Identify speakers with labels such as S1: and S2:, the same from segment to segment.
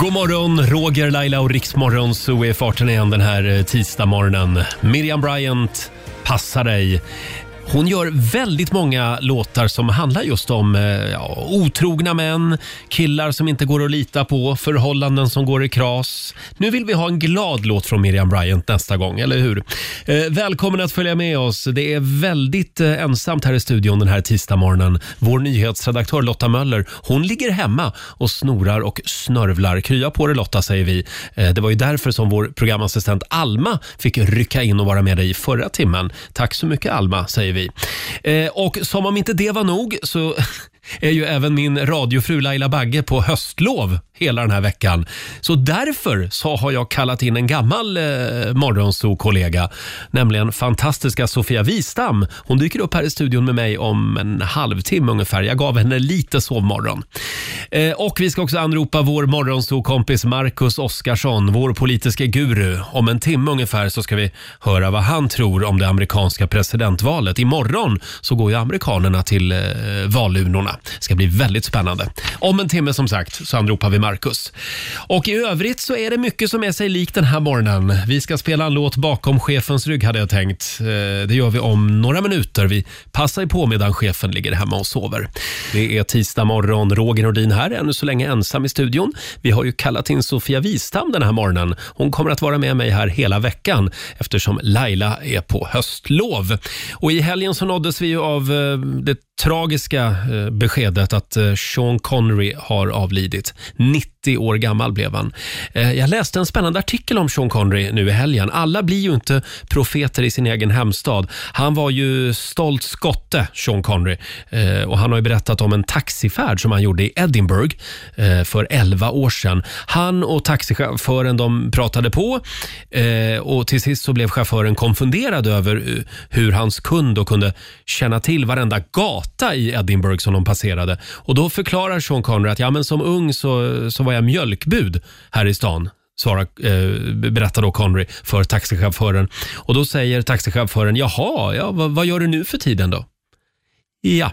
S1: God morgon, Roger, Laila och Riksmorgon så är farten igen den här eh, tisdagsmorgonen. Miriam Bryant, passa dig. Hon gör väldigt många låtar som handlar just om eh, ja, otrogna män, killar som inte går att lita på, förhållanden som går i kras. Nu vill vi ha en glad låt från Miriam Bryant nästa gång, eller hur? Eh, välkommen att följa med oss. Det är väldigt eh, ensamt här i studion den här tisdagsmorgonen. Vår nyhetsredaktör Lotta Möller, hon ligger hemma och snorar och snörvlar. Krya på dig Lotta, säger vi. Eh, det var ju därför som vår programassistent Alma fick rycka in och vara med dig i förra timmen. Tack så mycket Alma, säger vi. Eh, och som om inte det var nog så är ju även min radiofru Laila Bagge på höstlov hela den här veckan. Så därför så har jag kallat in en gammal eh, morgonsokollega, nämligen fantastiska Sofia Wistam. Hon dyker upp här i studion med mig om en halvtimme ungefär. Jag gav henne lite sovmorgon. Eh, och vi ska också anropa vår morgonsokompis Marcus Oskarsson, vår politiska guru. Om en timme ungefär så ska vi höra vad han tror om det amerikanska presidentvalet. Imorgon så går ju amerikanerna till eh, valurnorna. Det ska bli väldigt spännande. Om en timme som sagt så anropar vi Marcus. Och i övrigt så är det mycket som är sig likt den här morgonen. Vi ska spela en låt bakom chefens rygg hade jag tänkt. Eh, Det gör vi om några minuter. Vi passar ju på medan chefen ligger hemma och sover. Det är tisdag morgon. Roger Nordin här, ännu så länge ensam i studion. Vi har ju kallat in Sofia Wistam den här morgonen. Hon kommer att vara med mig här hela veckan eftersom Laila är på höstlov. Och i helgen så nåddes vi ju av eh, det tragiska eh, beskedet att eh, Sean Connery har avlidit. 90 år gammal blev han. Eh, jag läste en spännande artikel om Sean Connery nu i helgen. Alla blir ju inte profeter i sin egen hemstad. Han var ju stolt skotte, Sean Connery. Eh, och han har ju berättat om en taxifärd som han gjorde i Edinburgh för 11 år sedan. Han och taxichauffören de pratade på och till sist så blev chauffören konfunderad över hur hans kund då kunde känna till varenda gata i Edinburgh som de passerade. Och då förklarar Sean Connery att ja, men som ung så, så var jag mjölkbud här i stan svarar, eh, berättar då Connery för taxichauffören. Och då säger taxichauffören, jaha, ja, vad, vad gör du nu för tiden då? Ja,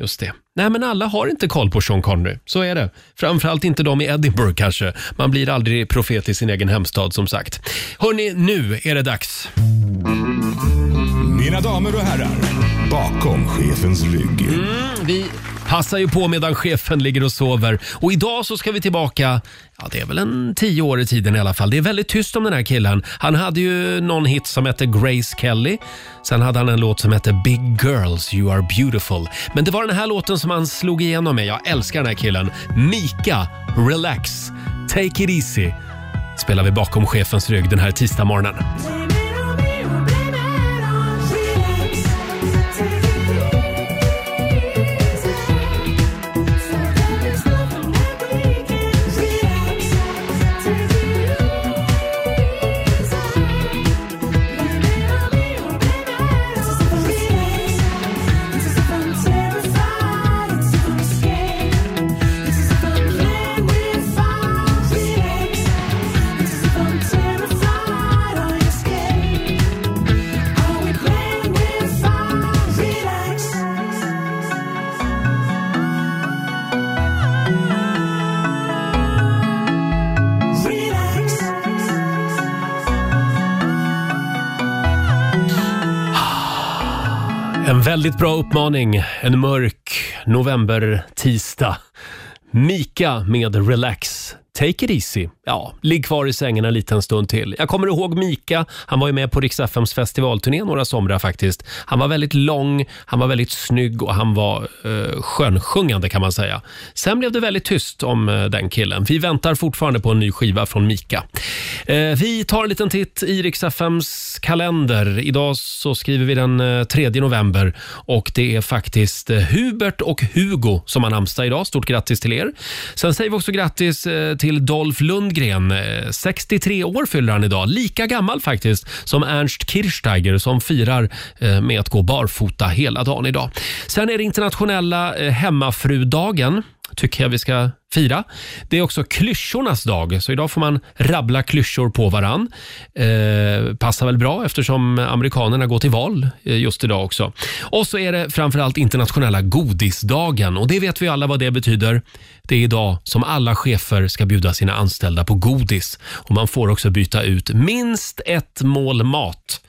S1: just det. Nej, men alla har inte koll på Sean Connery. Så är det. Framförallt inte de i Edinburgh kanske. Man blir aldrig profet i sin egen hemstad som sagt. Hörni, nu är det dags.
S2: Mina damer och herrar, bakom chefens rygg.
S1: Vi passar ju på medan chefen ligger och sover. Och idag så ska vi tillbaka, ja det är väl en tio år i tiden i alla fall. Det är väldigt tyst om den här killen. Han hade ju någon hit som hette Grace Kelly. Sen hade han en låt som hette Big Girls You Are Beautiful. Men det var den här låten som han slog igenom med. Jag älskar den här killen. Mika, Relax, Take It Easy spelar vi bakom chefens rygg den här tisdagsmorgonen. Väldigt bra uppmaning en mörk november-tisdag. Mika med Relax. Take it easy. Ja, ligg kvar i sängen en liten stund till. Jag kommer ihåg Mika. Han var ju med på Rix FMs festivalturné några somrar faktiskt. Han var väldigt lång, han var väldigt snygg och han var eh, skönsjungande kan man säga. Sen blev det väldigt tyst om eh, den killen. Vi väntar fortfarande på en ny skiva från Mika. Eh, vi tar en liten titt i Rix FMs kalender. Idag så skriver vi den eh, 3 november och det är faktiskt eh, Hubert och Hugo som har namnsdag idag. Stort grattis till er. Sen säger vi också grattis eh, till Dolph Lundgren. Eh, 63 år fyller han idag. Lika gammal faktiskt som Ernst Kirchsteiger som firar eh, med att gå barfota hela dagen idag. Sen är det internationella eh, hemmafrudagen tycker jag vi ska fira. Det är också klyschornas dag, så idag får man rabbla klyschor på varann. Eh, passar väl bra eftersom amerikanerna går till val eh, just idag också. Och så är det framförallt internationella godisdagen och det vet vi alla vad det betyder. Det är idag som alla chefer ska bjuda sina anställda på godis och man får också byta ut minst ett mål mat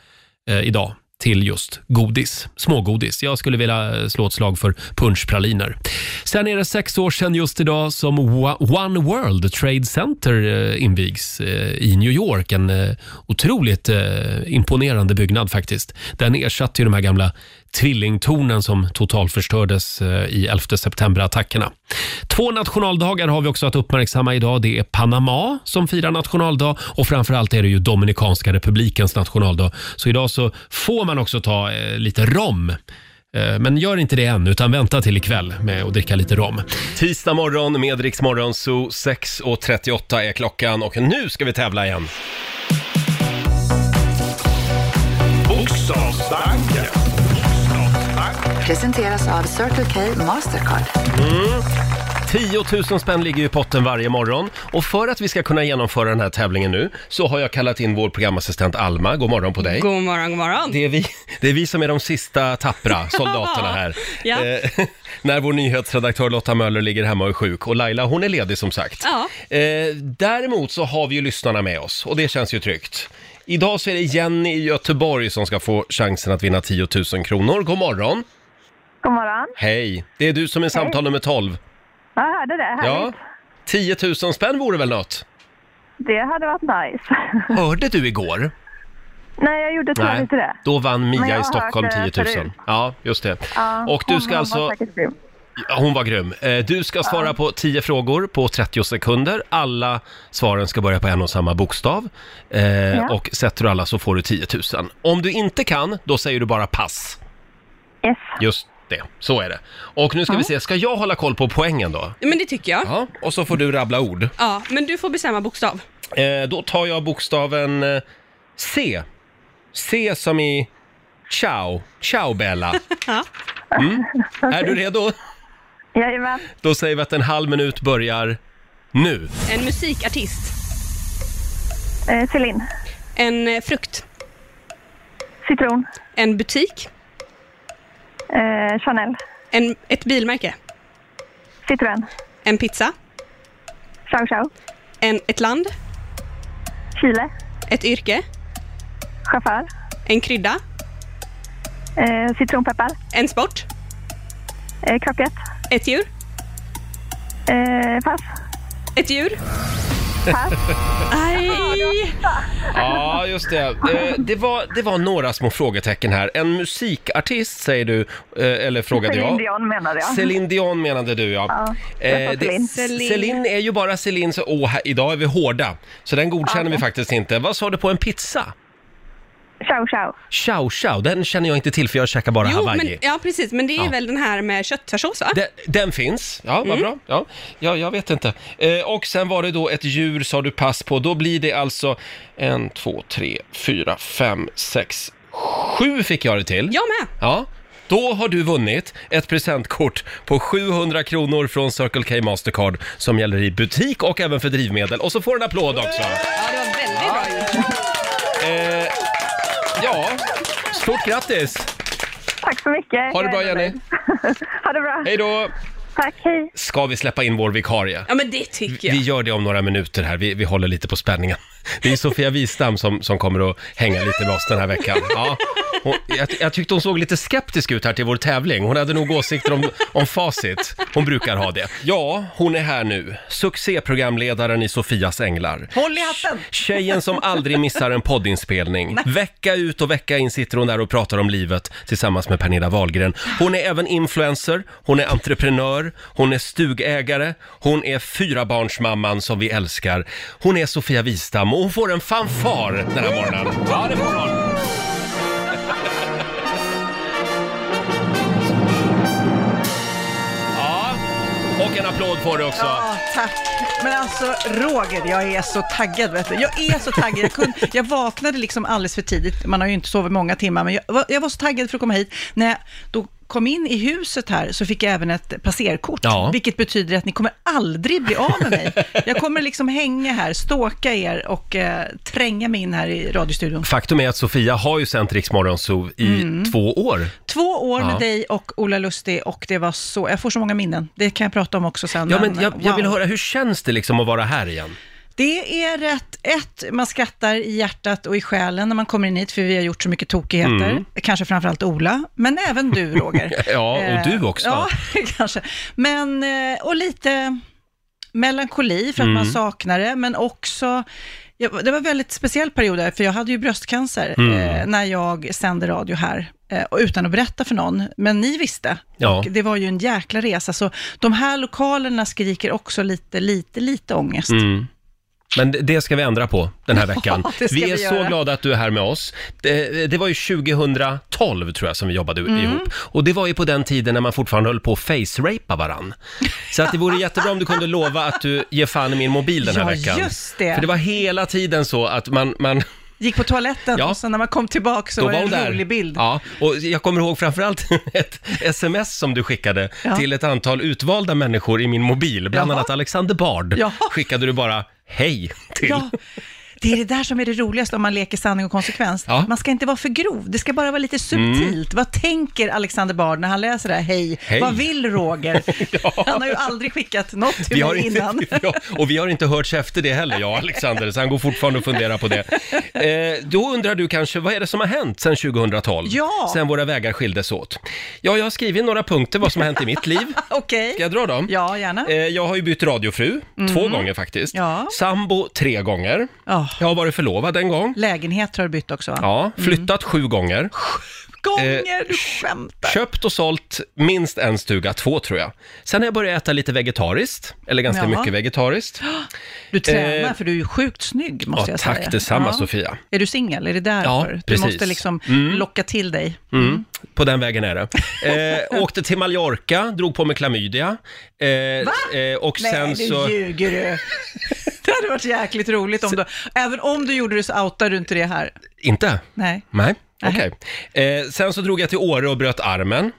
S1: eh, idag till just godis, smågodis. Jag skulle vilja slå ett slag för punschpraliner. Sen är det sex år sedan just idag som One World Trade Center eh, invigs eh, i New York. En eh, otroligt imponerande byggnad faktiskt. Den ersatte ju de här gamla tvillingtornen som totalförstördes i 11 september-attackerna. Två nationaldagar har vi också att uppmärksamma idag. Det är Panama som firar nationaldag och framförallt är det ju Dominikanska republikens nationaldag. Så idag så får man också ta eh, lite rom. Eh, Men gör inte det än, utan vänta till ikväll med att dricka lite rom. Tisdag morgon med Rix Morgon, så 6.38 är klockan och nu ska vi tävla igen.
S2: Bokstavsbanken.
S3: Presenteras av Circle K Mastercard.
S1: 10 000 spänn ligger i potten varje morgon och för att vi ska kunna genomföra den här tävlingen nu så har jag kallat in vår programassistent Alma. God morgon på dig.
S4: God morgon, god morgon.
S1: Det är, vi, det är vi som är de sista tappra soldaterna här.
S4: Ja.
S1: Eh, när vår nyhetsredaktör Lotta Möller ligger hemma och är sjuk och Laila hon är ledig som sagt.
S4: Ja.
S1: Eh, däremot så har vi ju lyssnarna med oss och det känns ju tryggt. Idag så är det Jenny i Göteborg som ska få chansen att vinna 10 000 kronor. God morgon!
S5: God morgon.
S1: Hej! Det är du som är samtal nummer 12.
S5: Jag hörde det.
S1: Ja.
S5: Härligt.
S1: 10 000 spänn vore väl något?
S5: Det hade varit nice.
S1: Hörde du igår?
S5: Nej, jag gjorde tyvärr inte det.
S1: Då vann
S5: Men
S1: Mia i
S5: har
S1: Stockholm
S5: hört
S1: 10
S5: det
S1: 000.
S5: förut.
S1: Ja, just det.
S5: Ja,
S1: Och du
S5: hon-
S1: ska
S5: hon
S1: alltså...
S5: Var säkert grym.
S1: Ja, Hon var grym. Eh, Du ska svara på 10 frågor på 30 sekunder. Alla svaren ska börja på en och samma bokstav. Eh, Och sätter du alla så får du 10 000. Om du inte kan, då säger du bara pass.
S5: Yes.
S1: Just det, så är det. Och nu ska vi se, ska jag hålla koll på poängen då?
S4: Men det tycker jag.
S1: Ja, och så får du rabbla ord.
S4: Ja, men du får bestämma bokstav.
S1: Eh, då tar jag bokstaven eh, C. C som i ciao. Ciao Bella. Mm. Är du redo?
S5: Jajamän.
S1: Då säger vi att en halv minut börjar nu.
S4: En musikartist.
S5: Eh, Celine.
S4: En eh, frukt.
S5: Citron.
S4: En butik.
S5: Eh, Chanel.
S4: En, ett bilmärke.
S5: Citroën.
S4: En pizza.
S5: Chow chow.
S4: En, ett land.
S5: Chile.
S4: Ett yrke.
S5: Chaufför.
S4: En krydda.
S5: Eh, citronpeppar.
S4: En sport.
S5: Eh, krocket.
S4: Ett djur.
S5: Eh, pass.
S4: Ett djur.
S5: Pass.
S4: Aj!
S1: Ja, just det. Eh, det, var, det var några små frågetecken här. En musikartist säger du, eh, eller frågade
S5: Celine
S1: jag.
S5: Dion menade jag.
S1: Celine Dion menade du ja.
S5: Ja, jag sa
S1: Eh, det,
S5: Celine.
S4: Celine.
S1: Celine är ju bara Celine, så åh, här, idag är vi hårda. Så den godkänner vi faktiskt inte. Vad sa du på en pizza?
S5: Chow chow.
S1: Chow chow, den känner jag inte till för jag käkar bara
S4: Jo,
S1: hawaii.
S4: men, ja precis. Men det är
S1: Ja.
S4: väl den här med köttfärssås, va?
S1: Den, den finns, ja vad bra. Ja, ja, jag vet inte. Eh, och sen var det då ett djur sa du pass på. Då blir det alltså en, två, tre, fyra, fem, sex, sju fick jag det till.
S4: Jag med.
S1: Ja, då har du vunnit ett presentkort på 700 kronor från Circle K Mastercard som gäller i butik och även för drivmedel. Och så får du en applåd också.
S4: Ja, det var väldigt bra gjort.
S1: Eh, ja, stort grattis!
S5: Tack så mycket.
S1: Ha det bra Jenny.
S5: ha det bra.
S1: Hej då!
S5: Tack, hej.
S1: Ska vi släppa in vår vikarie?
S4: Ja, men det tycker
S1: Vi
S4: jag.
S1: gör det om några minuter här, vi, vi håller lite på spänningen. Det är Sofia Wistam som, som kommer att hänga lite med oss den här veckan. Ja, hon, jag, jag tyckte hon såg lite skeptisk ut här till vår tävling. Hon hade nog åsikter om, om facit. Hon brukar ha det. Ja, hon är här nu. Succéprogramledaren i Sofias Änglar.
S6: Håll i hatten!
S1: Tjejen som aldrig missar en poddinspelning. Vecka ut och vecka in sitter hon där och pratar om livet tillsammans med Pernilla Wahlgren. Hon är även influencer, hon är entreprenör, hon är stugägare, hon är fyrabarnsmamman som vi älskar. Hon är Sofia Wistam och hon får en fanfar den här morgonen. Ja, det får hon. Ja, och en applåd får du också.
S6: Ja, tack. Men alltså Roger, jag är så taggad vet du. Jag är så taggad. Jag, kunde, jag vaknade liksom alldeles för tidigt. Man har ju inte sovit många timmar, men jag, var- jag var så taggad för att komma hit. När jag då kom in i huset här så fick jag även ett passerkort,
S1: Ja.
S6: vilket betyder att ni kommer aldrig bli av med mig. Jag kommer liksom hänga här, ståka er och eh, tränga mig in här i radiostudion.
S1: Faktum är att Sofia har ju sänt Rix Morgon Zoo i två år.
S6: Två år
S1: Ja.
S6: med dig och Ola Lustig och det var så, jag får så många minnen. Det kan jag prata om också sen.
S1: Ja, men jag, jag vill
S6: wow.
S1: höra, hur känns det liksom att vara här igen?
S6: Det är rätt, ett, man skrattar i hjärtat och i själen när man kommer in hit, för vi har gjort så mycket tokigheter.
S1: Mm.
S6: Kanske framförallt Ola, men även du Roger.
S1: Ja, och
S6: Eh,
S1: du också.
S6: Ja, kanske. Men, eh, och lite melankoli för att man
S1: Mm.
S6: saknar det, men också Ja, det var en väldigt speciell period där, för jag hade ju bröstcancer
S1: Mm.
S6: eh, när jag sände radio här, eh, och utan att berätta för någon. Men ni visste.
S1: Ja.
S6: Och det var ju en jäkla resa, så de här lokalerna skriker också lite, lite, lite ångest.
S1: Mm. Men det- det ska vi ändra på den här veckan.
S6: det ska
S1: vi
S6: vi
S1: är så
S6: göra.
S1: glada att du är här med oss. Det, det var ju 2012 tror jag som vi jobbade
S6: Mm.
S1: ihop. Och det var ju på den tiden när man fortfarande höll på att face-rapa varann. Så att det vore jättebra om du kunde lova att du ger fan i min mobil den här
S6: Ja,
S1: veckan.
S6: just det.
S1: För det var hela tiden så att man, man
S6: Gick på toaletten
S1: Ja.
S6: och sen när man kom tillbaka så var det en
S1: hon där.
S6: rolig bild.
S1: Ja, och jag kommer ihåg framförallt ett sms som du skickade
S6: Ja.
S1: till ett antal utvalda människor i min mobil. Bland
S6: Jaha.
S1: annat Alexander Bard
S6: Jaha.
S1: skickade du bara hej till.
S6: Ja, det är det där som är det roligaste om man leker sanning och konsekvens.
S1: Ja. Mm.
S6: Man ska inte vara för grov, det ska bara vara lite subtilt. Vad tänker Alexander Bard när han läser det här? Hej,
S1: Hej.
S6: vad vill Roger?
S1: Ja.
S6: Han har ju aldrig skickat något till
S1: Vi
S6: mig
S1: inte,
S6: innan.
S1: ja, och vi har inte hörts efter det heller, jag och Alexander, så han går fortfarande och funderar på det. Eh, då undrar du kanske, vad är det som har hänt sedan 2012?
S6: Ja.
S1: Sen våra vägar skildes åt. Ja, jag har skrivit några punkter vad som har hänt i mitt liv.
S6: Okej.
S1: Ska jag dra dem?
S6: Ja, gärna.
S1: Eh, jag har ju bytt radiofru, två gånger faktiskt.
S6: Ja.
S1: Sambo tre gånger.
S6: Ja.
S1: Jag har varit förlovad en gång.
S6: Lägenhet har du bytt också va?
S1: Ja, flyttat sju gånger.
S6: Gånger, du skämtar.
S1: Köpt och sålt minst en stuga, två tror jag. Sen har jag börjat äta lite vegetariskt, eller ganska
S6: Jaha.
S1: mycket vegetariskt.
S6: Du tränar
S1: Eh,
S6: för du är ju sjukt snygg måste
S1: Ja,
S6: jag
S1: tack
S6: säga.
S1: detsamma
S6: Ja.
S1: Sofia.
S6: Är du singel? Är det därför?
S1: Ja,
S6: du
S1: precis.
S6: måste liksom locka till dig.
S1: Mm, på den vägen är det. Eh, åkte till Mallorca, drog på mig klamydia. Eh, eh, och
S6: Nej,
S1: sen
S6: nu
S1: så...
S6: ljuger du. Det hade varit jäkligt roligt om du, även om du gjorde det så outar du inte det här.
S1: Inte?
S6: Nej.
S1: Nej, okej. Eh, sen så drog jag till Åre och bröt armen.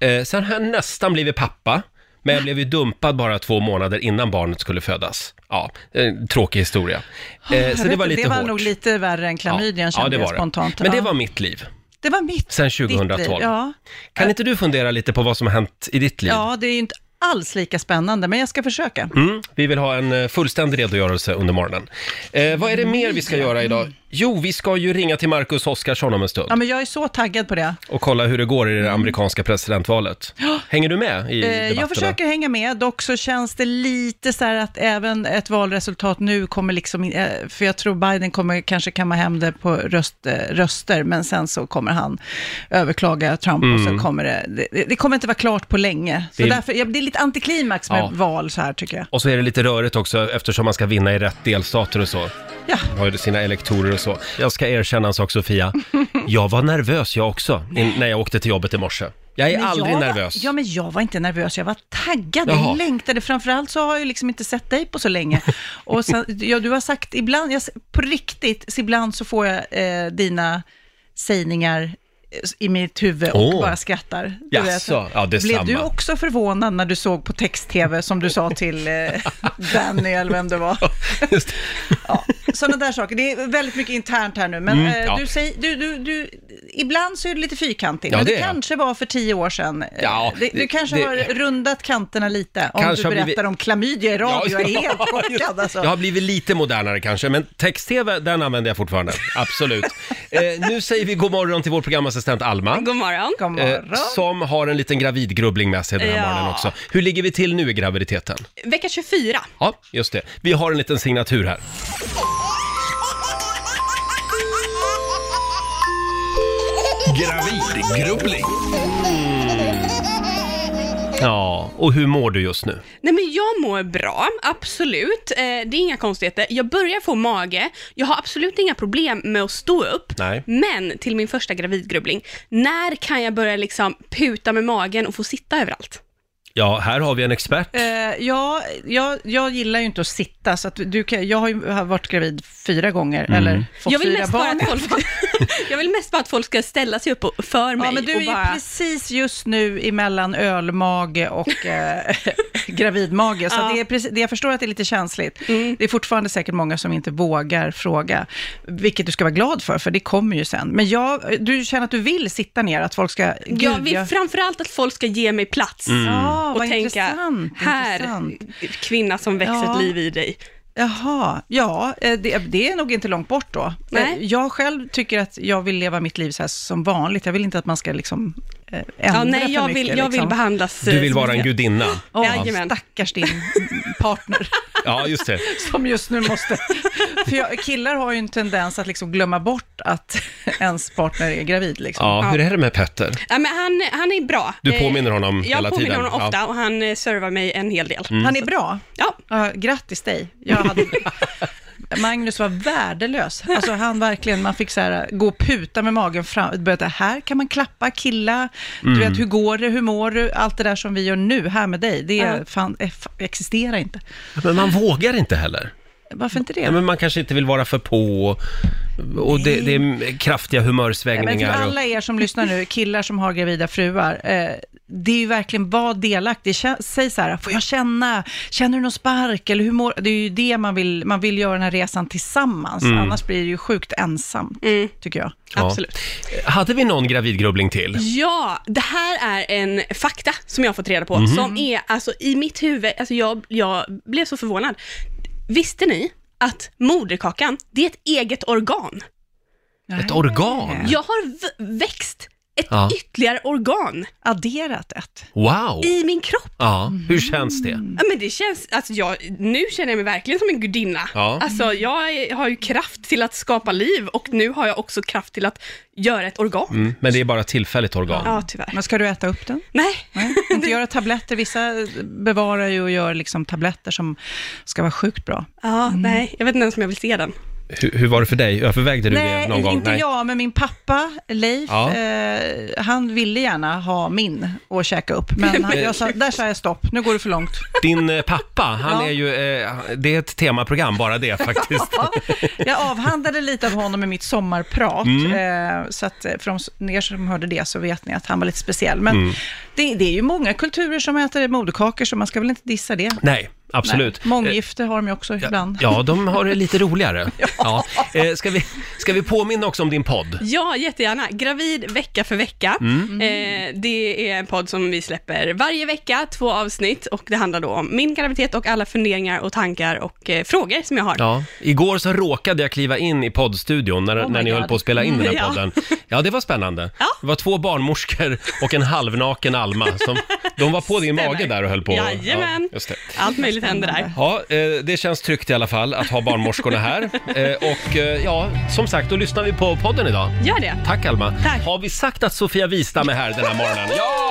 S1: Eh, sen har jag nästan blivit pappa. Men jag blev ju dumpad bara två månader innan barnet skulle födas. Ja, eh, tråkig historia. Eh,
S6: Jag
S1: så det
S6: vet
S1: var
S6: inte,
S1: lite
S6: det var
S1: hårt.
S6: nog lite värre än klamydian
S1: ja,
S6: kände
S1: det
S6: jag
S1: var
S6: spontant.
S1: det. Men det
S6: Ja.
S1: var mitt liv.
S6: det var mitt.
S1: Sen
S6: ditt
S1: 2012.
S6: liv. Ja.
S1: Kan inte du fundera lite på vad som har hänt i ditt liv?
S6: ja, det är ju inte alls lika spännande, men jag ska försöka.
S1: Mm, vi vill ha en eh, fullständig redogörelse under morgonen. Eh, vad är det mer vi ska göra idag? Jo, vi ska ju ringa till Marcus Oskarsson om en stund
S6: Ja, men jag är så taggad på det.
S1: och kolla hur det går i det amerikanska presidentvalet. Hänger du med i
S6: Eh,
S1: debatterna?
S6: Jag försöker hänga med, dock så känns det lite så här att även ett valresultat nu kommer liksom, in- eh, för jag tror Biden kommer kanske kamma hem det på röst, eh, röster, men sen så kommer han överklaga Trump och så kommer det, det, det kommer inte vara klart på länge. Så
S1: Mm. Det är-
S6: därför, ja, det är lite antiklimax med
S1: Ja.
S6: val så här tycker jag.
S1: Och så är det lite rörigt också eftersom man ska vinna i rätt delstater och så.
S6: Ja,
S1: Man har ju sina elektorer och så. Jag ska erkänna en sak Sofia. Jag var nervös jag också in, när jag åkte till jobbet i morse. Jag är
S6: Men
S1: aldrig
S6: jag
S1: nervös.
S6: Var, ja, men jag var inte nervös, jag var taggad,
S1: Jaha.
S6: jag längtade. Framförallt så har jag liksom inte sett dig på så länge. Och sen, ja, du har sagt ibland, jag, på riktigt, så ibland så får jag eh, dina sägningar i mitt huvud och
S1: Åh.
S6: bara skrattar. Du
S1: Jaså? Ja.
S6: Blev du också förvånad när du såg på text-tv som du sa till eh, Danny eller vem det var?
S1: Just.
S6: Ja, sådana där saker. Det är väldigt mycket internt här nu, men
S1: Mm,
S6: eh,
S1: ja.
S6: du säger, du, du, du, ibland så är du lite fyrkantig,
S1: Ja,
S6: men
S1: det
S6: det, kanske var för tio år sedan. Eh,
S1: Ja,
S6: det, du kanske
S1: det-
S6: har rundat kanterna lite, om du berättar
S1: blivit-
S6: om klamydia i radio. jag är helt chockad alltså.
S1: Jag har blivit lite modernare kanske, men text-tv, den använder jag fortfarande. Absolut. eh, nu säger vi god morgon till vår programassistent Alma.
S4: God morgon.
S6: God
S1: Eh,
S6: morgon.
S1: som har en liten gravidgrubbling med sig den här
S4: Ja.
S1: morgonen också. Hur ligger vi till nu i graviditeten?
S4: Vecka 24.
S1: Ja, just det. Vi har en liten signatur här.
S2: Gravidgrubbling.
S1: Ja, och hur mår du just nu?
S4: Nej men jag mår bra, absolut. Eh, det är inga konstigheter. Jag börjar få mage, jag har absolut inga problem med att stå upp.
S1: Nej.
S4: Men till min första gravidgrubbling, när kan jag börja liksom puta med magen och få sitta överallt?
S1: Ja, här har vi en expert.
S6: Eh, ja, jag, jag gillar ju inte att sitta, så att du kan, jag har ju har varit gravid fyra gånger,
S1: Mm.
S6: eller fått
S4: Jag vill,
S6: fyra
S4: mest bara
S6: barn.
S4: att folk, jag vill mest bara att folk ska ställa sig upp och- för mig
S6: Ja, men du är
S4: och
S6: ju
S4: bara...
S6: precis just nu emellan ölmage och eh, gravidmage, så
S4: Ja.
S6: det är precis, det, jag förstår att det är lite känsligt. Det är fortfarande säkert många som inte vågar fråga, vilket du ska vara glad för, för det kommer ju sen. Men jag, du känner att du vill sitta ner, att folk ska...
S4: Jag
S6: Gud,
S4: vill
S6: jag-
S4: framförallt att folk ska ge mig plats.
S6: Ja,
S4: Och
S6: vad
S4: tänka,
S6: intressant.
S4: här,
S6: intressant.
S4: kvinna som växer
S6: Ja.
S4: ett liv i dig.
S6: Jaha, ja, eh, det, det är nog inte långt bort då.
S4: Nej.
S6: Eh, Jag själv tycker att jag vill leva mitt liv så här som vanligt. Jag vill inte att man ska liksom ändra
S4: Ja, nej,
S6: för
S4: jag
S6: mycket.
S4: vill, jag vill
S6: liksom.
S4: behandlas...
S1: Du vill
S4: eh,
S1: vara en gudinna.
S6: Åh,
S4: Jajamän.
S6: stackars din partner
S1: Ja, just det.
S6: som just nu måste... För jag, killar har ju en tendens att liksom glömma bort att ens partner är gravid. Liksom.
S1: Ja, hur är det med Petter?
S4: Ja, men han, han är bra.
S1: Du
S4: Eh,
S1: påminner honom
S4: jag
S1: hela
S4: påminner
S1: tiden.
S4: honom ofta
S1: Ja.
S4: och han eh, servar mig en hel del.
S6: Han är bra.
S4: Ja,
S6: Ja, grattis dig. Jag hade... Magnus var värdelös. Alltså han verkligen, man fick så här, gå och puta med magen fram. Började, här kan man klappa, killa, du vet hur går det, hur mår du? Allt det där som vi gör nu här med dig, det
S4: Ja.
S6: fan, eh, existerar inte.
S1: Men man vågar inte heller.
S6: Varför inte det?
S1: Ja, men man kanske inte vill vara för på och, det, det är kraftiga
S6: Nej, men för
S1: humörsvängningar.
S6: Alla er som lyssnar nu, killar som har gravida fruar, eh, det är ju verkligen var delaktig. Säg så här, får jag känna? Känner du någon spark? Eller hur mår Det är ju det man vill, man vill göra den här resan tillsammans. Annars blir det ju sjukt ensamt,
S4: Mm.
S6: tycker jag.
S1: Ja.
S4: absolut.
S1: Hade vi någon gravidgrubbling till?
S4: Ja, det här är en fakta som jag har fått reda på,
S1: Mhm.
S4: som är alltså i mitt huvud, alltså jag, jag blev så förvånad. Visste ni att moderkakan, det är ett eget organ?
S1: Ett organ?
S4: Jag har växt ett
S1: Ja.
S4: ytterligare organ
S6: Adderat ett.
S1: Wow!
S4: i min kropp.
S1: Ja, hur känns det?
S4: Ja, men det känns, alltså jag, nu känner jag mig verkligen som en gudinna.
S1: Ja.
S4: Alltså jag är- har ju kraft till att skapa liv och nu har jag också kraft till att göra ett organ.
S1: Mm, men det är bara tillfälligt organ.
S4: Ja, tyvärr.
S6: Men ska du äta upp den?
S4: Nej.
S6: Nej, inte göra tabletter. Vissa bevarar ju och gör liksom tabletter som ska vara sjukt bra.
S4: Ja, nej, jag vet inte ens om jag vill se den.
S1: Hur, hur var det för dig? Övervägde du
S6: Nej,
S1: det någon gång?
S6: inte jag, men min pappa Leif,
S1: Ja.
S6: eh, han ville gärna ha min och käka upp. Men han, jag sa, där sa jag stopp, nu går det för långt.
S1: Din eh, pappa, han
S6: Ja.
S1: är ju, eh, det är ett temaprogram, bara det faktiskt.
S6: Ja, jag avhandlade lite av honom i mitt sommarprat,
S1: Mm.
S6: eh, så att eh, för de er som hörde det så vet ni att han var lite speciell. Men
S1: Mm.
S6: det, det är ju många kulturer som äter moderkakor, så man ska väl inte dissa det.
S1: Nej, absolut.
S6: Nej. Månggifte har de ju också ibland.
S1: Ja, de har det lite roligare. Ja. Eh, ska, vi, ska vi påminna också om din podd?
S4: Ja, jättegärna. Gravid vecka för vecka.
S1: Mm.
S4: Eh, det är en podd som vi släpper varje vecka, två avsnitt och det handlar då om min graviditet och alla funderingar och tankar och eh, frågor som jag har.
S1: Ja, igår så råkade jag kliva in i poddstudion när,
S6: Oh
S1: när ni
S6: God.
S1: höll på att spela in den här
S4: Ja.
S1: podden. Ja, det var spännande.
S4: Ja.
S1: Det var två barnmorskor och en halvnaken Alma. Som, de var på din
S4: Stämmer.
S1: mage där och höll på.
S4: Jajamän.
S1: Ja, just det.
S4: Allt möjligt händer där.
S1: Ja, eh, det känns tryggt i alla fall att ha barnmorskorna här. Eh, och eh, ja, som sagt, då lyssnar vi på podden idag.
S4: Gör det.
S1: Tack Alma.
S4: Tack.
S1: Har vi sagt att Sofia Wistam är här den här morgonen? Ja!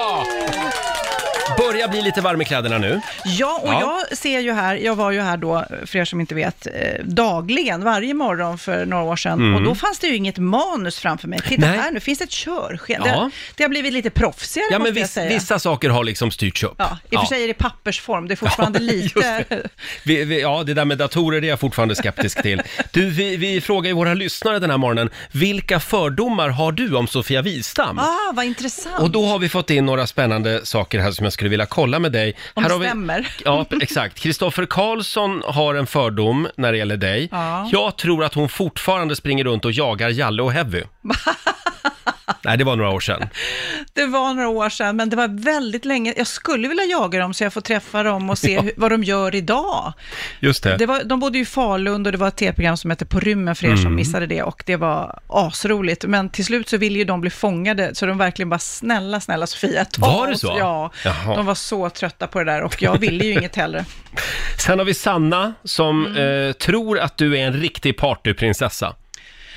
S1: Börjar bli lite varm i kläderna nu.
S6: Ja, och
S1: Ja.
S6: jag ser ju här, jag var ju här då, för er som inte vet, eh, dagligen, varje morgon för några år sedan. Och då fanns det ju inget manus framför mig. Titta
S1: Mm. Nej.
S6: här, nu finns det ett körsken.
S1: Ja.
S6: Det, det har blivit lite proffsigare
S1: Ja, men
S6: måste jag
S1: viss,
S6: säga.
S1: vissa saker har liksom styrts upp.
S6: Ja, I och för sig är det pappersform, det är fortfarande
S1: just
S6: lite...
S1: Vi, vi, ja, det där med datorer det är jag fortfarande skeptisk till. Du, vi, vi frågar ju våra lyssnare den här morgonen, vilka fördomar har du om Sofia Wistam?
S6: Ah, vad intressant.
S1: Och då har vi fått in några spännande saker här som jag skulle vilja kolla med dig.
S6: Om det stämmer.
S1: Ja, exakt. Kristoffer Karlsson har en fördom när det gäller dig.
S6: Ja.
S1: Jag tror att hon fortfarande springer runt och jagar Jalle och Heavy. Nej, det var några år sedan.
S6: Det var några år sedan, men det var väldigt länge. Jag skulle vilja jaga dem så jag får träffa dem och se hur, vad de gör idag.
S1: Just det.
S6: Det var, de bodde ju i Falun och det var ett tv-program som hette På rymmen för er
S1: Mm.
S6: som missade det och det var asroligt. Men till slut så ville ju de bli fångade så de verkligen bara snälla, snälla Sofia, ta
S1: Var det
S6: oss."
S1: så?
S6: Ja,
S1: Jaha.
S6: de var så trötta på det där och jag ville ju inget hellre.
S1: Sen har vi Sanna som
S6: Mm.
S1: eh, tror att du är en riktig partyprinsessa.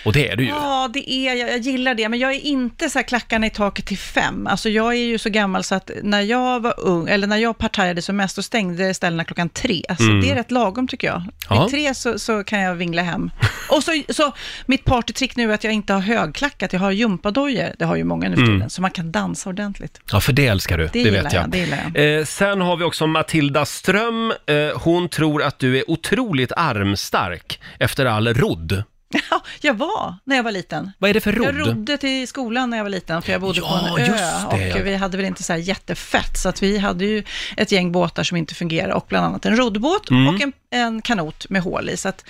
S1: Och det är du ju.
S6: Ja, det är jag. Jag gillar det, men jag är inte så här klackarna i taket till fem. Alltså jag är ju så gammal så att när jag var ung, eller när jag partajade som mest, då stängde ställena klockan tre. Så det är rätt lagom tycker jag.
S1: Mm. Ja.
S6: Vid tre så, så kan jag vingla hem. Och så, så mitt partytrick nu är att jag inte har högklackat, jag har gympadojor. Det har ju många nu för tiden, så man kan dansa ordentligt.
S1: Ja, för det älskar du. Det,
S6: gillar
S1: vet jag.
S6: jag, det gillar
S1: Eh, sen har vi också Matilda Ström. Eh, hon tror att du är otroligt armstark efter all rodd.
S6: Ja, jag var när jag var liten.
S1: Vad är det för rodd?
S6: Jag rodde till skolan när jag var liten, för jag bodde
S1: Ja,
S6: på en ö.
S1: det,
S6: och vi hade väl inte så här jättefett, så att vi hade ju ett gäng båtar som inte fungerade, och bland annat en roddbåt
S1: Mm.
S6: och en, en kanot med hål i. Så att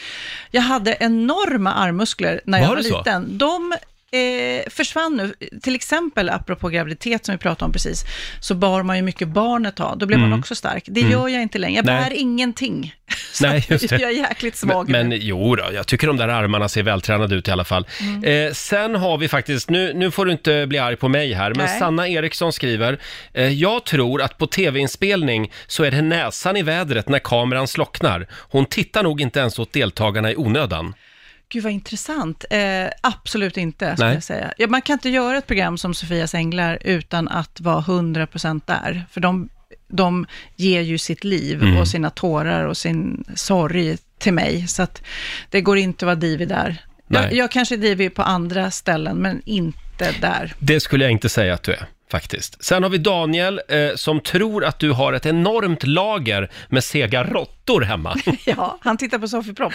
S6: jag hade enorma armmuskler när jag
S1: Var
S6: var,
S1: det så?
S6: liten. De eh, försvann nu. Till exempel, apropå graviditet som vi pratade om precis, så bar man ju mycket barn ett tag. Då blev man också stark. Det gör jag inte längre. Jag
S1: Mm. Nej.
S6: bär ingenting.
S1: Nej, just det.
S6: jag är jäkligt svag.
S1: Men, men jo då, jag tycker de där armarna ser vältränade ut i alla fall.
S6: Mm.
S1: Eh, sen har vi faktiskt, nu, nu får du inte bli arg på mig här, men
S6: Nej.
S1: Sanna Eriksson skriver, eh, jag tror att på tv-inspelning så är det näsan i vädret när kameran slocknar. Hon tittar nog inte ens åt deltagarna i onödan.
S6: Gud vad intressant. Eh, absolut inte, skulle jag säga. Ja, man kan inte göra ett program som Sofias Änglar utan att vara 100% där. För de, de ger ju sitt liv
S1: Mm.
S6: och sina tårar och sin sorg till mig. Så att det går inte att vara divig där. Jag, jag kanske är divig på andra ställen, men inte där.
S1: Det skulle jag inte säga att du är. Faktiskt. Sen har vi Daniel eh, som tror att du har ett enormt lager med sega råttor hemma.
S6: Ja, han tittar på Sofie Propp.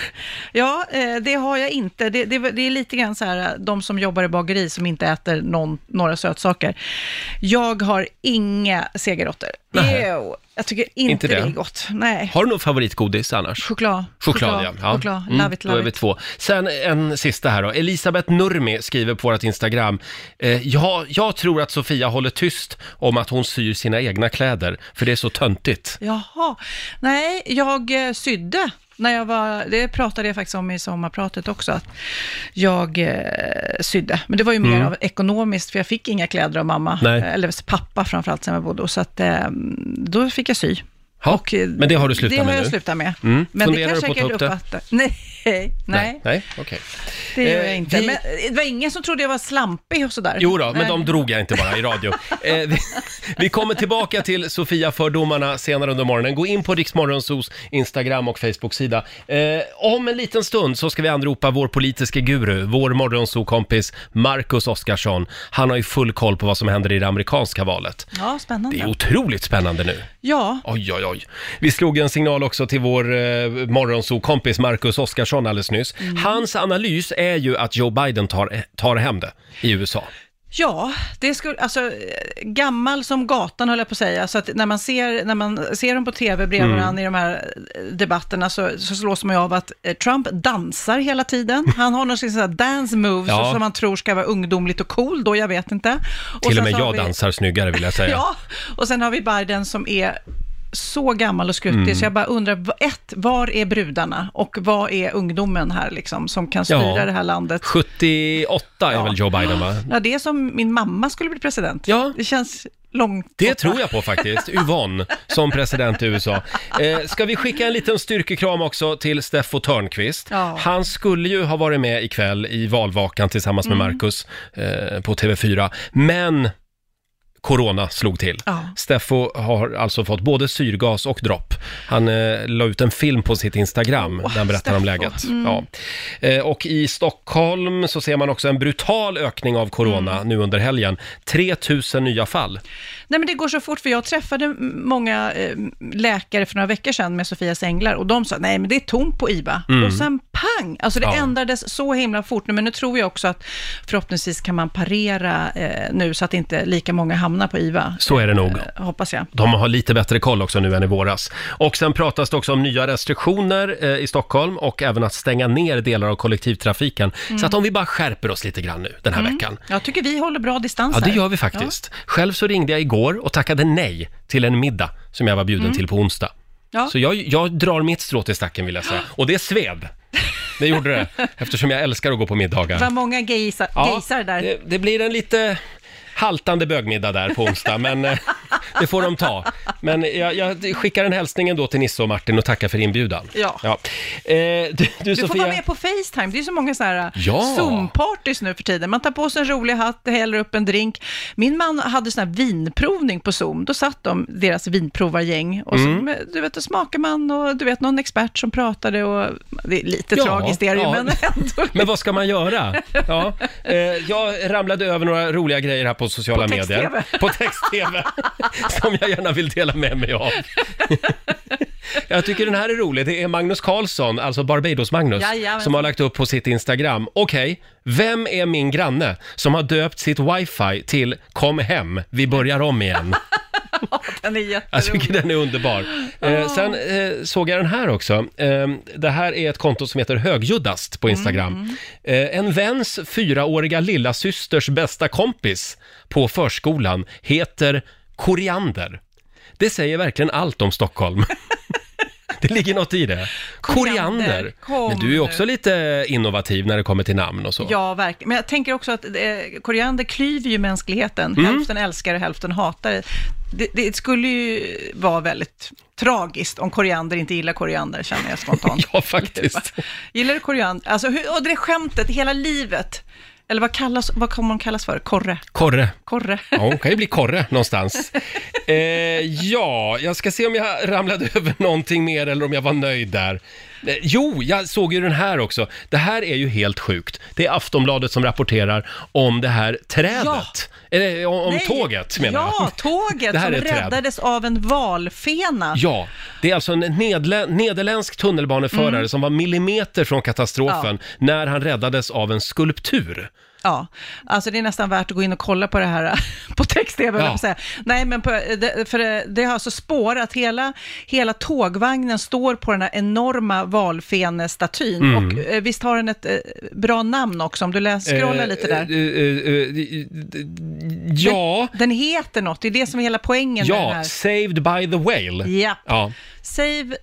S6: Ja, eh, det har jag inte. Det, det, det är lite grann så här, de som jobbar i bageri som inte äter någon, några sötsaker. Jag har inga segerråttor.
S1: Nej.
S6: Jag tycker inte,
S1: Inte
S6: det.
S1: det?
S6: är gott. Nej.
S1: Har du något favoritgodis annars?
S6: Choklad.
S1: Choklad, ja. ja.
S6: Choklad.
S1: Mm,
S6: Love it,
S1: Då är
S6: love
S1: vi
S6: it.
S1: två. Sen en sista här då. Elisabeth Nurmi skriver på vårt Instagram. Eh, ja, jag tror att Sofia håller tyst om att hon syr sina egna kläder, för det är så töntigt.
S6: Jaha. Nej, jag eh, sydde. När jag var, det pratade jag faktiskt om i sommarpratet också, att jag eh, sydde. Men det var ju mer av ekonomiskt, för jag fick inga kläder av mamma,
S1: Mm. Nej.
S6: eh, eller pappa framförallt, som jag bodde. Så att, eh, då fick jag sy.
S1: Ja,
S6: Och, eh,
S1: men det har du slutat
S6: det
S1: med
S6: har jag
S1: nu?
S6: slutat med.
S1: Mm.
S6: Men
S1: Funderar
S6: det
S1: du
S6: kan
S1: på att ta upp det?
S6: Nej, nej,
S1: Nej, okej.
S6: det gör
S1: Eh,
S6: jag inte.
S1: vi-
S6: Men det var ingen som trodde jag var slampig och sådär.
S1: Jo då, men
S6: Nej.
S1: de drog jag inte bara i radio. Eh, vi, vi kommer tillbaka till Sofia-fördomarna senare under morgonen. Gå in på Riksmorgonsos Instagram och Facebook-sida. Eh, om en liten stund så ska vi anropa vår politiska guru, vår morgonsokompis Marcus Oskarsson. Han har ju full koll på vad som händer i det amerikanska valet.
S6: Ja, spännande.
S1: Det är otroligt spännande nu.
S6: Ja,
S1: Oj, oj, oj. Vi slog en signal också till vår eh, morgonsokompis Marcus Oskarsson alldeles nyss.
S6: Mm.
S1: Hans analys är ju att Joe Biden tar, tar hem det i USA.
S6: Ja, det skulle, alltså gammal som gatan höll jag på att säga, så att när man ser, när man ser dem på tv bredvid
S1: Mm.
S6: varandra i de här eh, debatterna så, så slås man ju av att eh, Trump dansar hela tiden. Han har någon slags dance moves
S1: Ja.
S6: som man tror ska vara ungdomligt och cool då, jag vet inte. Och
S1: Till och med jag
S6: vi-
S1: dansar snyggare vill jag säga.
S6: Ja, och sen har vi Biden som är så gammal och skruttig,
S1: Mm.
S6: så jag bara undrar, ett, var är brudarna och vad är ungdomen här liksom, som kan styra
S1: Ja.
S6: det här landet?
S1: 78 är
S6: Ja.
S1: väl Joe Biden va?
S6: Ja, det är som min mamma skulle bli president.
S1: Ja.
S6: Det känns långt
S1: Det
S6: borta.
S1: tror jag på faktiskt. Yvonne som president i USA. Eh, ska vi skicka en liten styrkekram också till Steffo Törnqvist?
S6: Ja.
S1: Han skulle ju ha varit med ikväll i valvakan tillsammans med
S6: Mm.
S1: Marcus eh, på TV4. Men Corona slog till.
S6: Ja.
S1: Steffo har alltså fått både syrgas och dropp. Han eh, la ut en film på sitt Instagram där han berättar om läget.
S6: Mm.
S1: Ja. Eh, och i Stockholm så ser man också en brutal ökning av corona
S6: Mm.
S1: nu under helgen. 3000 nya fall.
S6: Nej, men det går så fort, för jag träffade många eh, läkare för några veckor sedan med Sofias Änglar och de sa, nej men det är tomt på IVA. Och sen pang! Alltså det
S1: Mm. Ja.
S6: ändrades så himla fort nu, men nu tror jag också att förhoppningsvis kan man parera eh, nu så att inte lika många hamnar på IVA.
S1: Så är det nog.
S6: Eh, hoppas jag.
S1: De har lite bättre koll också nu än i våras. Och sen pratas det också om nya restriktioner eh, i Stockholm och även att stänga ner delar av kollektivtrafiken.
S6: Mm.
S1: Så att om vi bara skärper oss lite grann nu den här veckan.
S6: Jag tycker vi håller bra distans
S1: Ja, det
S6: här.
S1: gör vi faktiskt. Själv så ringde jag igår och tackade nej till en middag som jag var bjuden till på onsdag.
S6: Mm. Ja.
S1: Så jag, jag drar mitt strå till stacken vill jag säga. Och det sved. Det gjorde det, eftersom jag älskar att gå på middagar.
S6: Det var många gaysar, gaysar där.
S1: Det, det blir en lite haltande bögmiddag där på onsdag, men, eh, det får de ta. Men jag, jag skickar en hälsning ändå till Nisse och Martin och tackar för inbjudan.
S6: Ja.
S1: Eh, du, du,
S6: Du får
S1: Sofia.
S6: vara med på Facetime. Det är så många så här
S1: Ja.
S6: Zoom-partys nu för tiden. Man tar på sig en rolig hatt, häller upp en drink. Min man hade sån här vinprovning på Zoom. Då satt de, deras vinprovargäng, och så,
S1: Mm.
S6: du vet, då smakar man och du vet, någon expert som pratade och det är lite
S1: Ja,
S6: tragiskt är det ju,
S1: ja.
S6: men ändå.
S1: Men vad ska man göra? Ja, eh, jag ramlade över några roliga grejer här på sociala
S6: På
S1: medier.
S6: text-tv.
S1: På text-tv. som jag gärna vill dela med mig av. jag tycker den här är rolig. Det är Magnus Carlsson, alltså Barbados-Magnus, som har lagt upp på sitt Instagram. Okej, vem är min granne som har döpt sitt wifi till “Kom hem, vi börjar om igen”?
S6: Den är
S1: Jag
S6: jätterolig.
S1: tycker den är underbar. Eh, sen eh, såg jag den här också. Eh, det här är ett konto som heter Högljuddast på Instagram. Eh, en väns fyraåriga lilla systers bästa kompis på förskolan heter Koriander. Det säger verkligen allt om Stockholm. det ligger något i det.
S6: Koriander,
S1: Koriander.
S6: kom
S1: Men du är också lite innovativ när det kommer till namn och så.
S6: Ja, verkligen. Men jag tänker också att eh, koriander klyver ju mänskligheten.
S1: Mm.
S6: Hälften älskar och hälften hatar. Det, det skulle ju vara väldigt tragiskt om koriander inte gillar koriander, känner jag spontant.
S1: Ja, faktiskt.
S6: Gillar du koriander? Alltså, hur, och det skämtet, hela livet. Eller vad, kallas, vad kommer man kallas för? Korre?
S1: Korre.
S6: Korre?
S1: Ja, hon kan ju bli korre någonstans. Eh, ja, jag ska se om jag ramlade över någonting mer eller om jag var nöjd där. Eh, jo, jag såg ju den här också. Det här är ju helt sjukt. Det är Aftonbladet som rapporterar om det här trädet. Eller om, om
S6: Nej.
S1: tåget menar jag.
S6: Ja, tåget
S1: Det här
S6: som
S1: är ett träd.
S6: räddades av en valfena.
S1: Ja, det är alltså en nedlä- nederländsk tunnelbaneförare
S6: Mm.
S1: som var millimeter från katastrofen när han räddades av en skulptur.
S6: Ja, alltså det är nästan värt att gå in och kolla på det här på text-tv,
S1: Ja.
S6: ja. säga. Nej, men på, det, för det, det har alltså spårat, hela, hela tågvagnen står på den här enorma valfenestatyn.
S1: Mm.
S6: Och eh, visst har den ett eh, bra namn också, om du läs, scrollar lite där.
S1: Eh, eh, eh, eh, ja,
S6: Den heter något, det är det som är hela poängen med den
S1: ja,
S6: här.
S1: Saved by the Whale.
S6: Ja.
S1: Ja,
S6: Save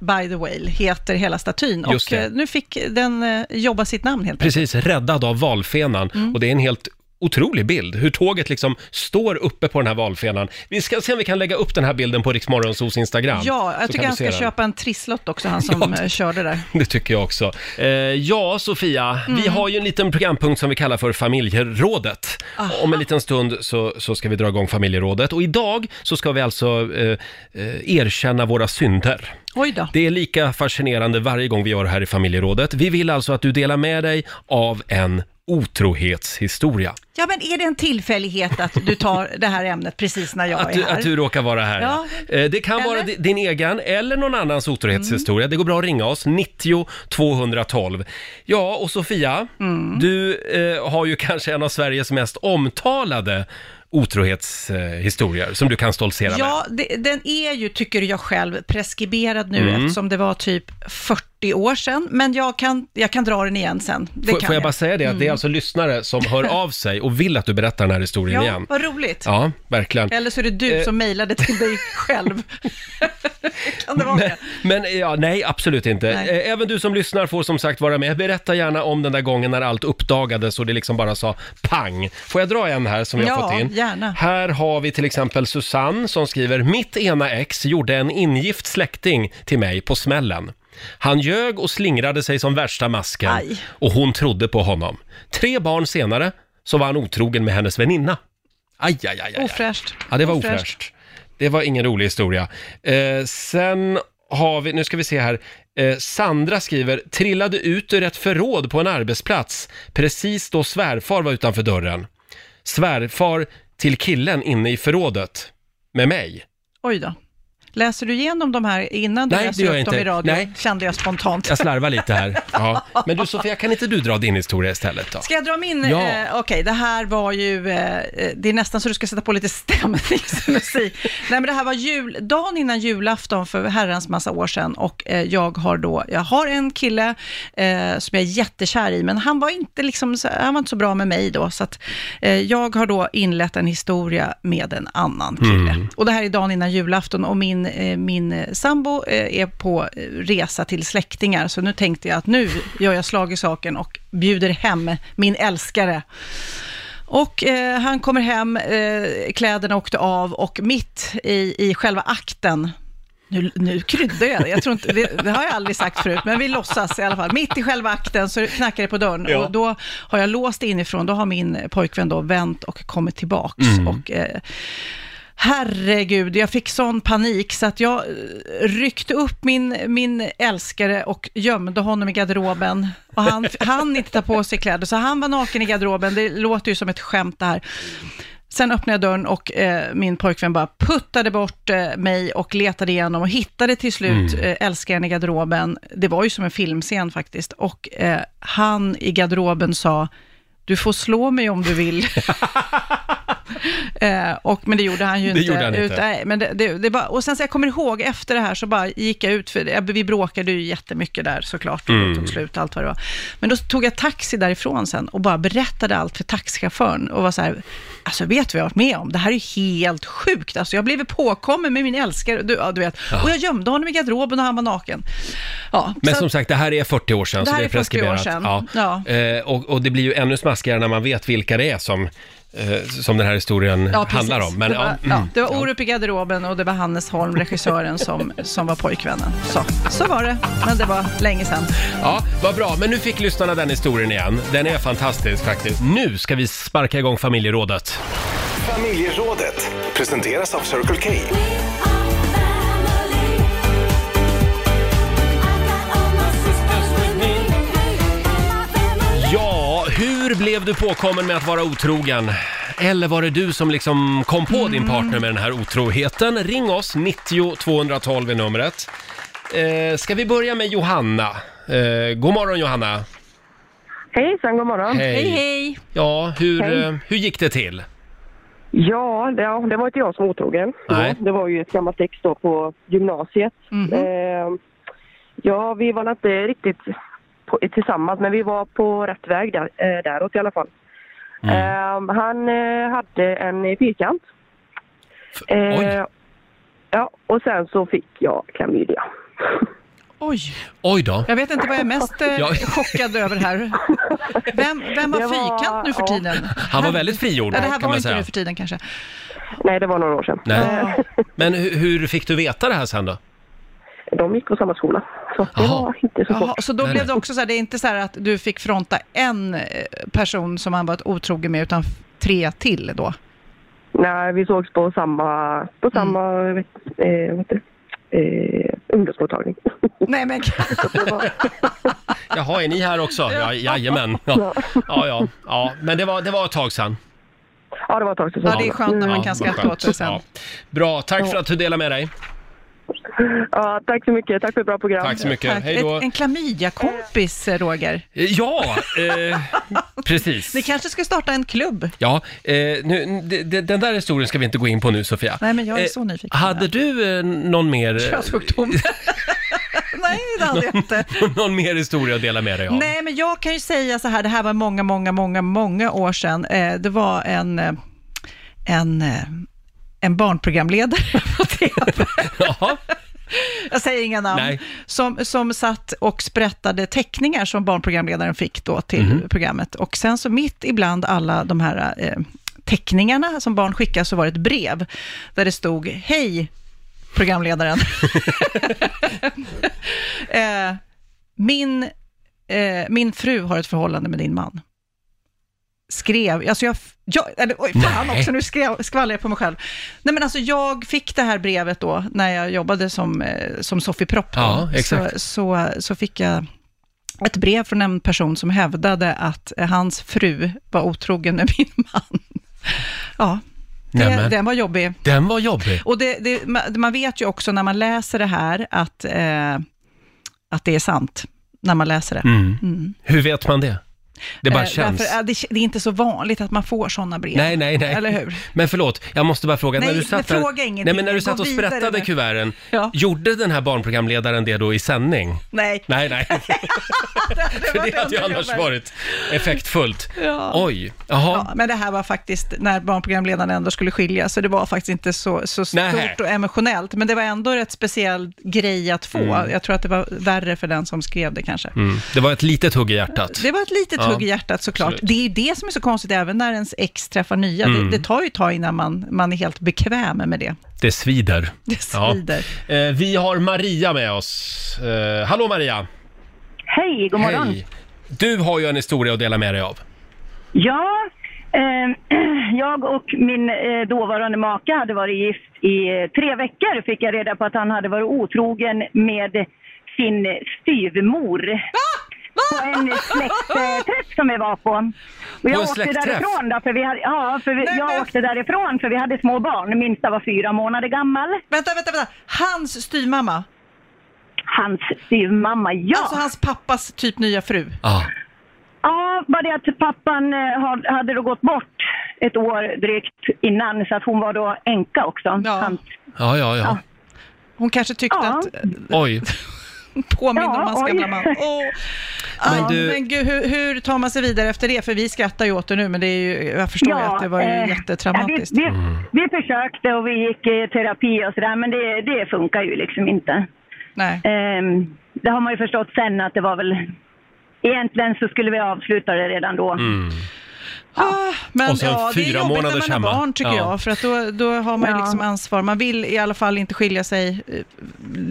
S6: by the Whale heter hela statyn. Och eh, nu fick den eh, jobba sitt namn helt
S1: precis, räddad av valfenan.
S6: Mm.
S1: Och det är en helt otrolig bild, hur tåget liksom står uppe på den här valfenan. Vi ska se om vi kan lägga upp den här bilden på Riksmorgonsos Instagram.
S6: Ja,
S1: så
S6: jag tycker
S1: kan
S6: han
S1: du se
S6: ska
S1: den.
S6: köpa en trisslott också, han som
S1: Ja.
S6: eh, körde där.
S1: Det tycker jag också. Eh, ja, Sofia,
S6: Mm.
S1: vi har ju en liten programpunkt som vi kallar för familjerådet. Om en liten stund så, så ska vi dra igång familjerådet. Och idag så ska vi alltså eh, eh, erkänna våra synder.
S6: Oj då.
S1: Det är lika fascinerande varje gång vi gör det här i familjerådet. Vi vill alltså att du delar med dig av en otrohetshistoria.
S6: Ja, men är det en tillfällighet att du tar det här ämnet precis när jag
S1: Att
S6: är
S1: du,
S6: här?
S1: att du råkar vara här.
S6: Ja.
S1: Eh, Det kan vara?
S6: Mm.
S1: di- din egen eller någon annans otrohetshistoria. Det går bra att ringa oss, 90 212. Ja, och Sofia,
S6: Mm.
S1: du eh, har ju kanske en av Sveriges mest omtalade otrohetshistorier som du kan stoltsera med.
S6: Ja, det, den är ju, tycker jag själv, preskriberad nu
S1: Mm.
S6: eftersom det var typ 40 år sedan. Men jag kan, jag kan dra den igen sen. Det
S1: Får,
S6: kan
S1: får jag bara säga det, att det är alltså lyssnare som hör av sig och vill att du berättar den här historien
S6: Ja,
S1: igen.
S6: vad roligt.
S1: Ja, verkligen.
S6: Eller så är det du
S1: Eh.
S6: som mejlade till dig själv. kan det vara
S1: Men,
S6: det?
S1: men ja, nej, absolut inte.
S6: Nej.
S1: Eh, Även du som lyssnar får som sagt vara med. Berätta gärna om den där gången när allt uppdagades och det liksom bara sa pang. Får jag dra en här som vi har
S6: Ja,
S1: fått in?
S6: gärna.
S1: Här har vi till exempel Susanne som skriver Mitt ena ex gjorde en ingift släkting till mig på smällen. Han ljög och slingrade sig som värsta masken
S6: Aj.
S1: och hon trodde på honom. Tre barn senare så var han otrogen med hennes väninna. Aj, aj, aj, aj.
S6: Ofräscht.
S1: Ja, det var ofräscht. Det var ingen rolig historia. Eh, sen har vi, nu ska vi se här, eh, Sandra skriver, trillade ut ur ett förråd på en arbetsplats precis då svärfar var utanför dörren. Svärfar till killen inne i förrådet med mig.
S6: Oj då. Läser du igenom de här innan du
S1: Nej, det
S6: läser
S1: gör
S6: upp
S1: jag
S6: dem i radio?
S1: Nej.
S6: Kände jag spontant.
S1: Jag slarvar lite här. Ja. Men du Sofia, kan inte du dra din historia istället då?
S6: Ska jag dra min?
S1: Ja.
S6: Eh, Okej, det här var ju, eh, eh, det är nästan så du ska sätta på lite stämningsmusik. Nej men det här var jul, dagen innan julafton för herrans massa år sedan och eh, jag har då, jag har en kille eh, som jag är jättekär i, men han var inte liksom, så- han var inte så bra med mig då, så att eh, jag har då inlett en historia med en annan kille. Och det här är dagen innan julafton och min, eh, min eh, sambo eh, är på resa till släktingar, så nu tänkte jag att nu gör jag slag i saken och bjuder hem min älskare. Och eh, han kommer hem, eh, kläderna åkte av och mitt i, i själva akten, nu, nu kryddar jag det, jag tror inte, det, det har jag aldrig sagt förut, men vi låtsas i alla fall. Mitt i själva akten så knackar det på dörren
S1: Ja.
S6: och då har jag låst inifrån, då har min pojkvän då vänt och kommit tillbaks. Och, eh, Herregud, jag fick sån panik så att jag eh, ryckte upp min, min älskare och gömde honom i garderoben. Och han han inte ta på sig kläder, så han var naken i garderoben. Det låter ju som ett skämt det här. Sen öppnade jag dörren och eh, min pojkvän bara puttade bort eh, mig och letade igenom och hittade till slut eh, älskaren i garderoben. Det var ju som en filmscen faktiskt. Och eh, han i garderoben sa, du får slå mig om du vill. eh, och, men det gjorde han ju
S1: Det
S6: inte.
S1: gjorde han inte.
S6: Ut, nej, men det, det, det var, och sen så jag kommer ihåg, efter det här så bara gick jag ut, för vi bråkade ju jättemycket där såklart, och
S1: Mm.
S6: tog slut allt vad det var. Men då tog jag taxi därifrån sen och bara berättade allt för taxichauffören och var så här, alltså vet du vad jag har varit med om? Det här är ju helt sjukt. Alltså jag blev påkommen med min älskare, du, ja, du vet. Och jag gömde honom i garderoben och han var naken. Ja,
S1: Men
S6: så
S1: som sagt, det här är 40 år sedan,
S6: Det
S1: så det är
S6: är 40 år
S1: preskriberat.
S6: sedan. Ja.
S1: Eh, och, och det blir ju ännu smaskigare när man vet vilka det är som, som den här historien
S6: Ja,
S1: handlar om. Men,
S6: det var,
S1: ja,
S6: ja,
S1: mm.
S6: det var Orup i garderoben och det var Hannes Holm, regissören, som, som var pojkvännen. Så, så var det, men det var länge sedan.
S1: Ja, vad bra. Men nu fick lyssnarna den historien igen. Den är fantastisk faktiskt. Nu ska vi sparka igång familjerådet.
S2: Familjerådet presenteras av Circle K.
S1: hur blev du påkommen med att vara otrogen? Eller var det du som liksom kom på din partner med den här otroheten? Ring oss, 90 212 är numret. Eh, ska vi börja med Johanna? Eh, god morgon Johanna.
S5: Hejsan, god morgon.
S6: Hej, hej!
S1: Ja, hur,
S5: Hej.
S1: eh, hur gick det till?
S5: Ja, det, ja, det var inte jag som var otrogen.
S1: Nej.
S5: Det var ju ett gammalt ex då på gymnasiet.
S6: Mhm.
S5: Eh, ja, vi var inte riktigt på, tillsammans, men vi var på rätt väg där, eh, däråt i alla fall.
S1: Mm.
S5: Eh, han eh, hade en fyrkant. Eh,
S1: Oj.
S5: Ja, och sen så fick jag klamydia.
S6: Oj,
S1: Oj då.
S6: jag vet inte vad jag är mest eh, chockad över här. Vem, vem har
S5: var-
S6: fyrkant nu för
S5: ja.
S6: tiden?
S1: Han var väldigt frigjord
S6: Ja, det här
S1: kan
S6: var
S1: man
S6: inte
S1: säga.
S6: nu för tiden kanske.
S5: Nej, det var några år sedan.
S1: Nej.
S5: Eh,
S1: Men hur, hur fick du veta det här sen då?
S5: de gick på samma skola, så det
S1: Jaha.
S5: var inte så
S6: Jaha,
S5: svårt.
S6: så då
S1: Nej,
S6: blev
S1: nej.
S6: det också så här, det är inte så här att du fick fronta en eh, person som han var otrogen med, utan tre till då?
S5: Nej, vi sågs på samma, på samma vet, eh, vad heter det? Eh, ungdomsmottagning.
S6: Nej men
S1: Jaha, är ni här också? Ja, jajamän. Ja, ja, ja. ja. Men det var, det var ett tag sedan.
S5: ja, det var ett tag sedan.
S6: Ja, det är skönt när man kan skratta åt det sen.
S1: Ja. Bra, tack för att du delade med dig.
S5: Ja, tack så mycket. Tack för ett bra program.
S1: Tack så mycket.
S6: Tack.
S1: Hej då.
S6: Ett, en klamydia-kompis, eh, Roger.
S1: Ja, eh, precis.
S6: Ni kanske ska starta en klubb?
S1: Ja, eh, nu, d- d- den där historien ska vi inte gå in på nu, Sofia.
S6: Nej, men jag är
S1: Eh,
S6: så nyfiken.
S1: Hade du eh, någon mer,
S6: Könssjukdom? Nej, det hade jag inte.
S1: någon mer historia att dela med dig av?
S6: Nej, men jag kan ju säga så här, det här var många, många, många, många år sedan. Eh, det var en, eh, en, eh, en barnprogramledare på TV.
S1: Jaha,
S6: Jag säger inga namn.
S1: Nej.
S6: Som, som satt och sprättade teckningar som barnprogramledaren fick då till
S1: Mhm.
S6: programmet. Och sen så mitt ibland alla de här eh, teckningarna som barn skickar så var det ett brev där det stod Hej programledaren. eh, min, eh, min fru har ett förhållande med din man. Skrev, alltså jag, jag eller oj, fan
S1: Nej.
S6: också, nu skrev, skvallrar jag på mig själv. Nej men alltså jag fick det här brevet då, när jag jobbade som, eh, som Sofie Propp då.
S1: Ja, exakt.
S6: Så, så, så fick jag ett brev från en person som hävdade att eh, hans fru var otrogen med min man. Ja, det, den var jobbig.
S1: den var jobbig.
S6: Och det, det, ma- man vet ju också när man läser det här att, eh, att det är sant, när man läser det.
S1: Mm. Hur vet man det? Det bara
S6: Eh,
S1: känns.
S6: Därför, det, det är inte så vanligt att man får sådana brev.
S1: Nej, nej, nej.
S6: Eller hur?
S1: Men förlåt, jag måste bara fråga.
S6: Nej,
S1: när du
S6: men
S1: satt där,
S6: fråga ingenting.
S1: Nej, men när du satt och
S6: vidare
S1: sprättade
S6: nu.
S1: kuverten,
S6: Ja.
S1: gjorde den här barnprogramledaren det då i sändning?
S6: Nej.
S1: Nej, nej. För det hade ju annars varit effektfullt.
S6: Ja.
S1: Oj, jaha.
S6: Ja, men det här var faktiskt när barnprogramledaren ändå skulle skilja, så det var faktiskt inte så, så stort
S1: Nähä.
S6: och emotionellt. Men det var ändå rätt speciell grej att få. Jag tror att det var värre för den som skrev det kanske.
S1: Mm. Det var ett litet hugg i hjärtat.
S6: Det var ett litet hugg i hjärtat såklart.
S1: absolut.
S6: Det är ju det som är så konstigt, även när ens ex träffar nya.
S1: Mm.
S6: Det, det tar ju ett tag innan man, man är helt bekväm med det.
S1: Det svider.
S6: Det
S1: Ja.
S6: svider.
S1: Eh, vi har Maria med oss. Eh, hallå Maria!
S7: Hej, god morgon.
S1: Hej! Du har ju en historia att dela med dig av.
S7: Ja, eh, jag och min eh, dåvarande make hade varit gift i eh, tre veckor. Fick jag reda på att han hade varit otrogen med sin styvmor. På en släktträff som vi var på. Och jag
S1: en
S7: åkte
S1: släktträff?
S7: därifrån då, för vi hade, ja, för vi,
S6: Nej,
S7: jag
S6: men-
S7: åkte därifrån för vi hade små barn. Minsta var fyra månader gammal.
S6: Vänta, vänta, vänta. Hans styvmamma,
S7: Hans styvmamma, ja.
S6: alltså hans pappas typ nya fru.
S1: Ah.
S7: Ja, bara det att pappan eh, hade då gått bort ett år drygt innan så att hon var då änka också.
S6: Ja.
S7: Hans,
S1: Ja, ja, ja.
S6: Hon kanske tyckte
S7: Ja.
S6: att,
S1: Oj.
S6: påminner
S7: Ja,
S6: om hans
S7: oj.
S6: gamla man. Åh.
S1: Men du-
S6: men gud, hur, hur tar man sig vidare efter det? För vi skrattar ju åt det nu, men det är ju, jag förstår ju att det var ju
S7: eh,
S6: jättetraumatiskt.
S7: Ja, vi, vi, vi försökte och vi gick i terapi och sådär men det, det funkar ju liksom inte.
S6: Nej.
S7: Ehm, det har man ju förstått sen att det var väl Egentligen så skulle vi avsluta det redan då.
S1: Mm.
S6: Ah, men
S1: Och så
S6: ja, det är
S1: fyra
S6: jobbigt när
S1: månaders
S6: man har barn tycker
S1: Ja.
S6: jag, för att då, då har man ju
S7: Ja.
S6: liksom ansvar. Man vill i alla fall inte skilja sig eh,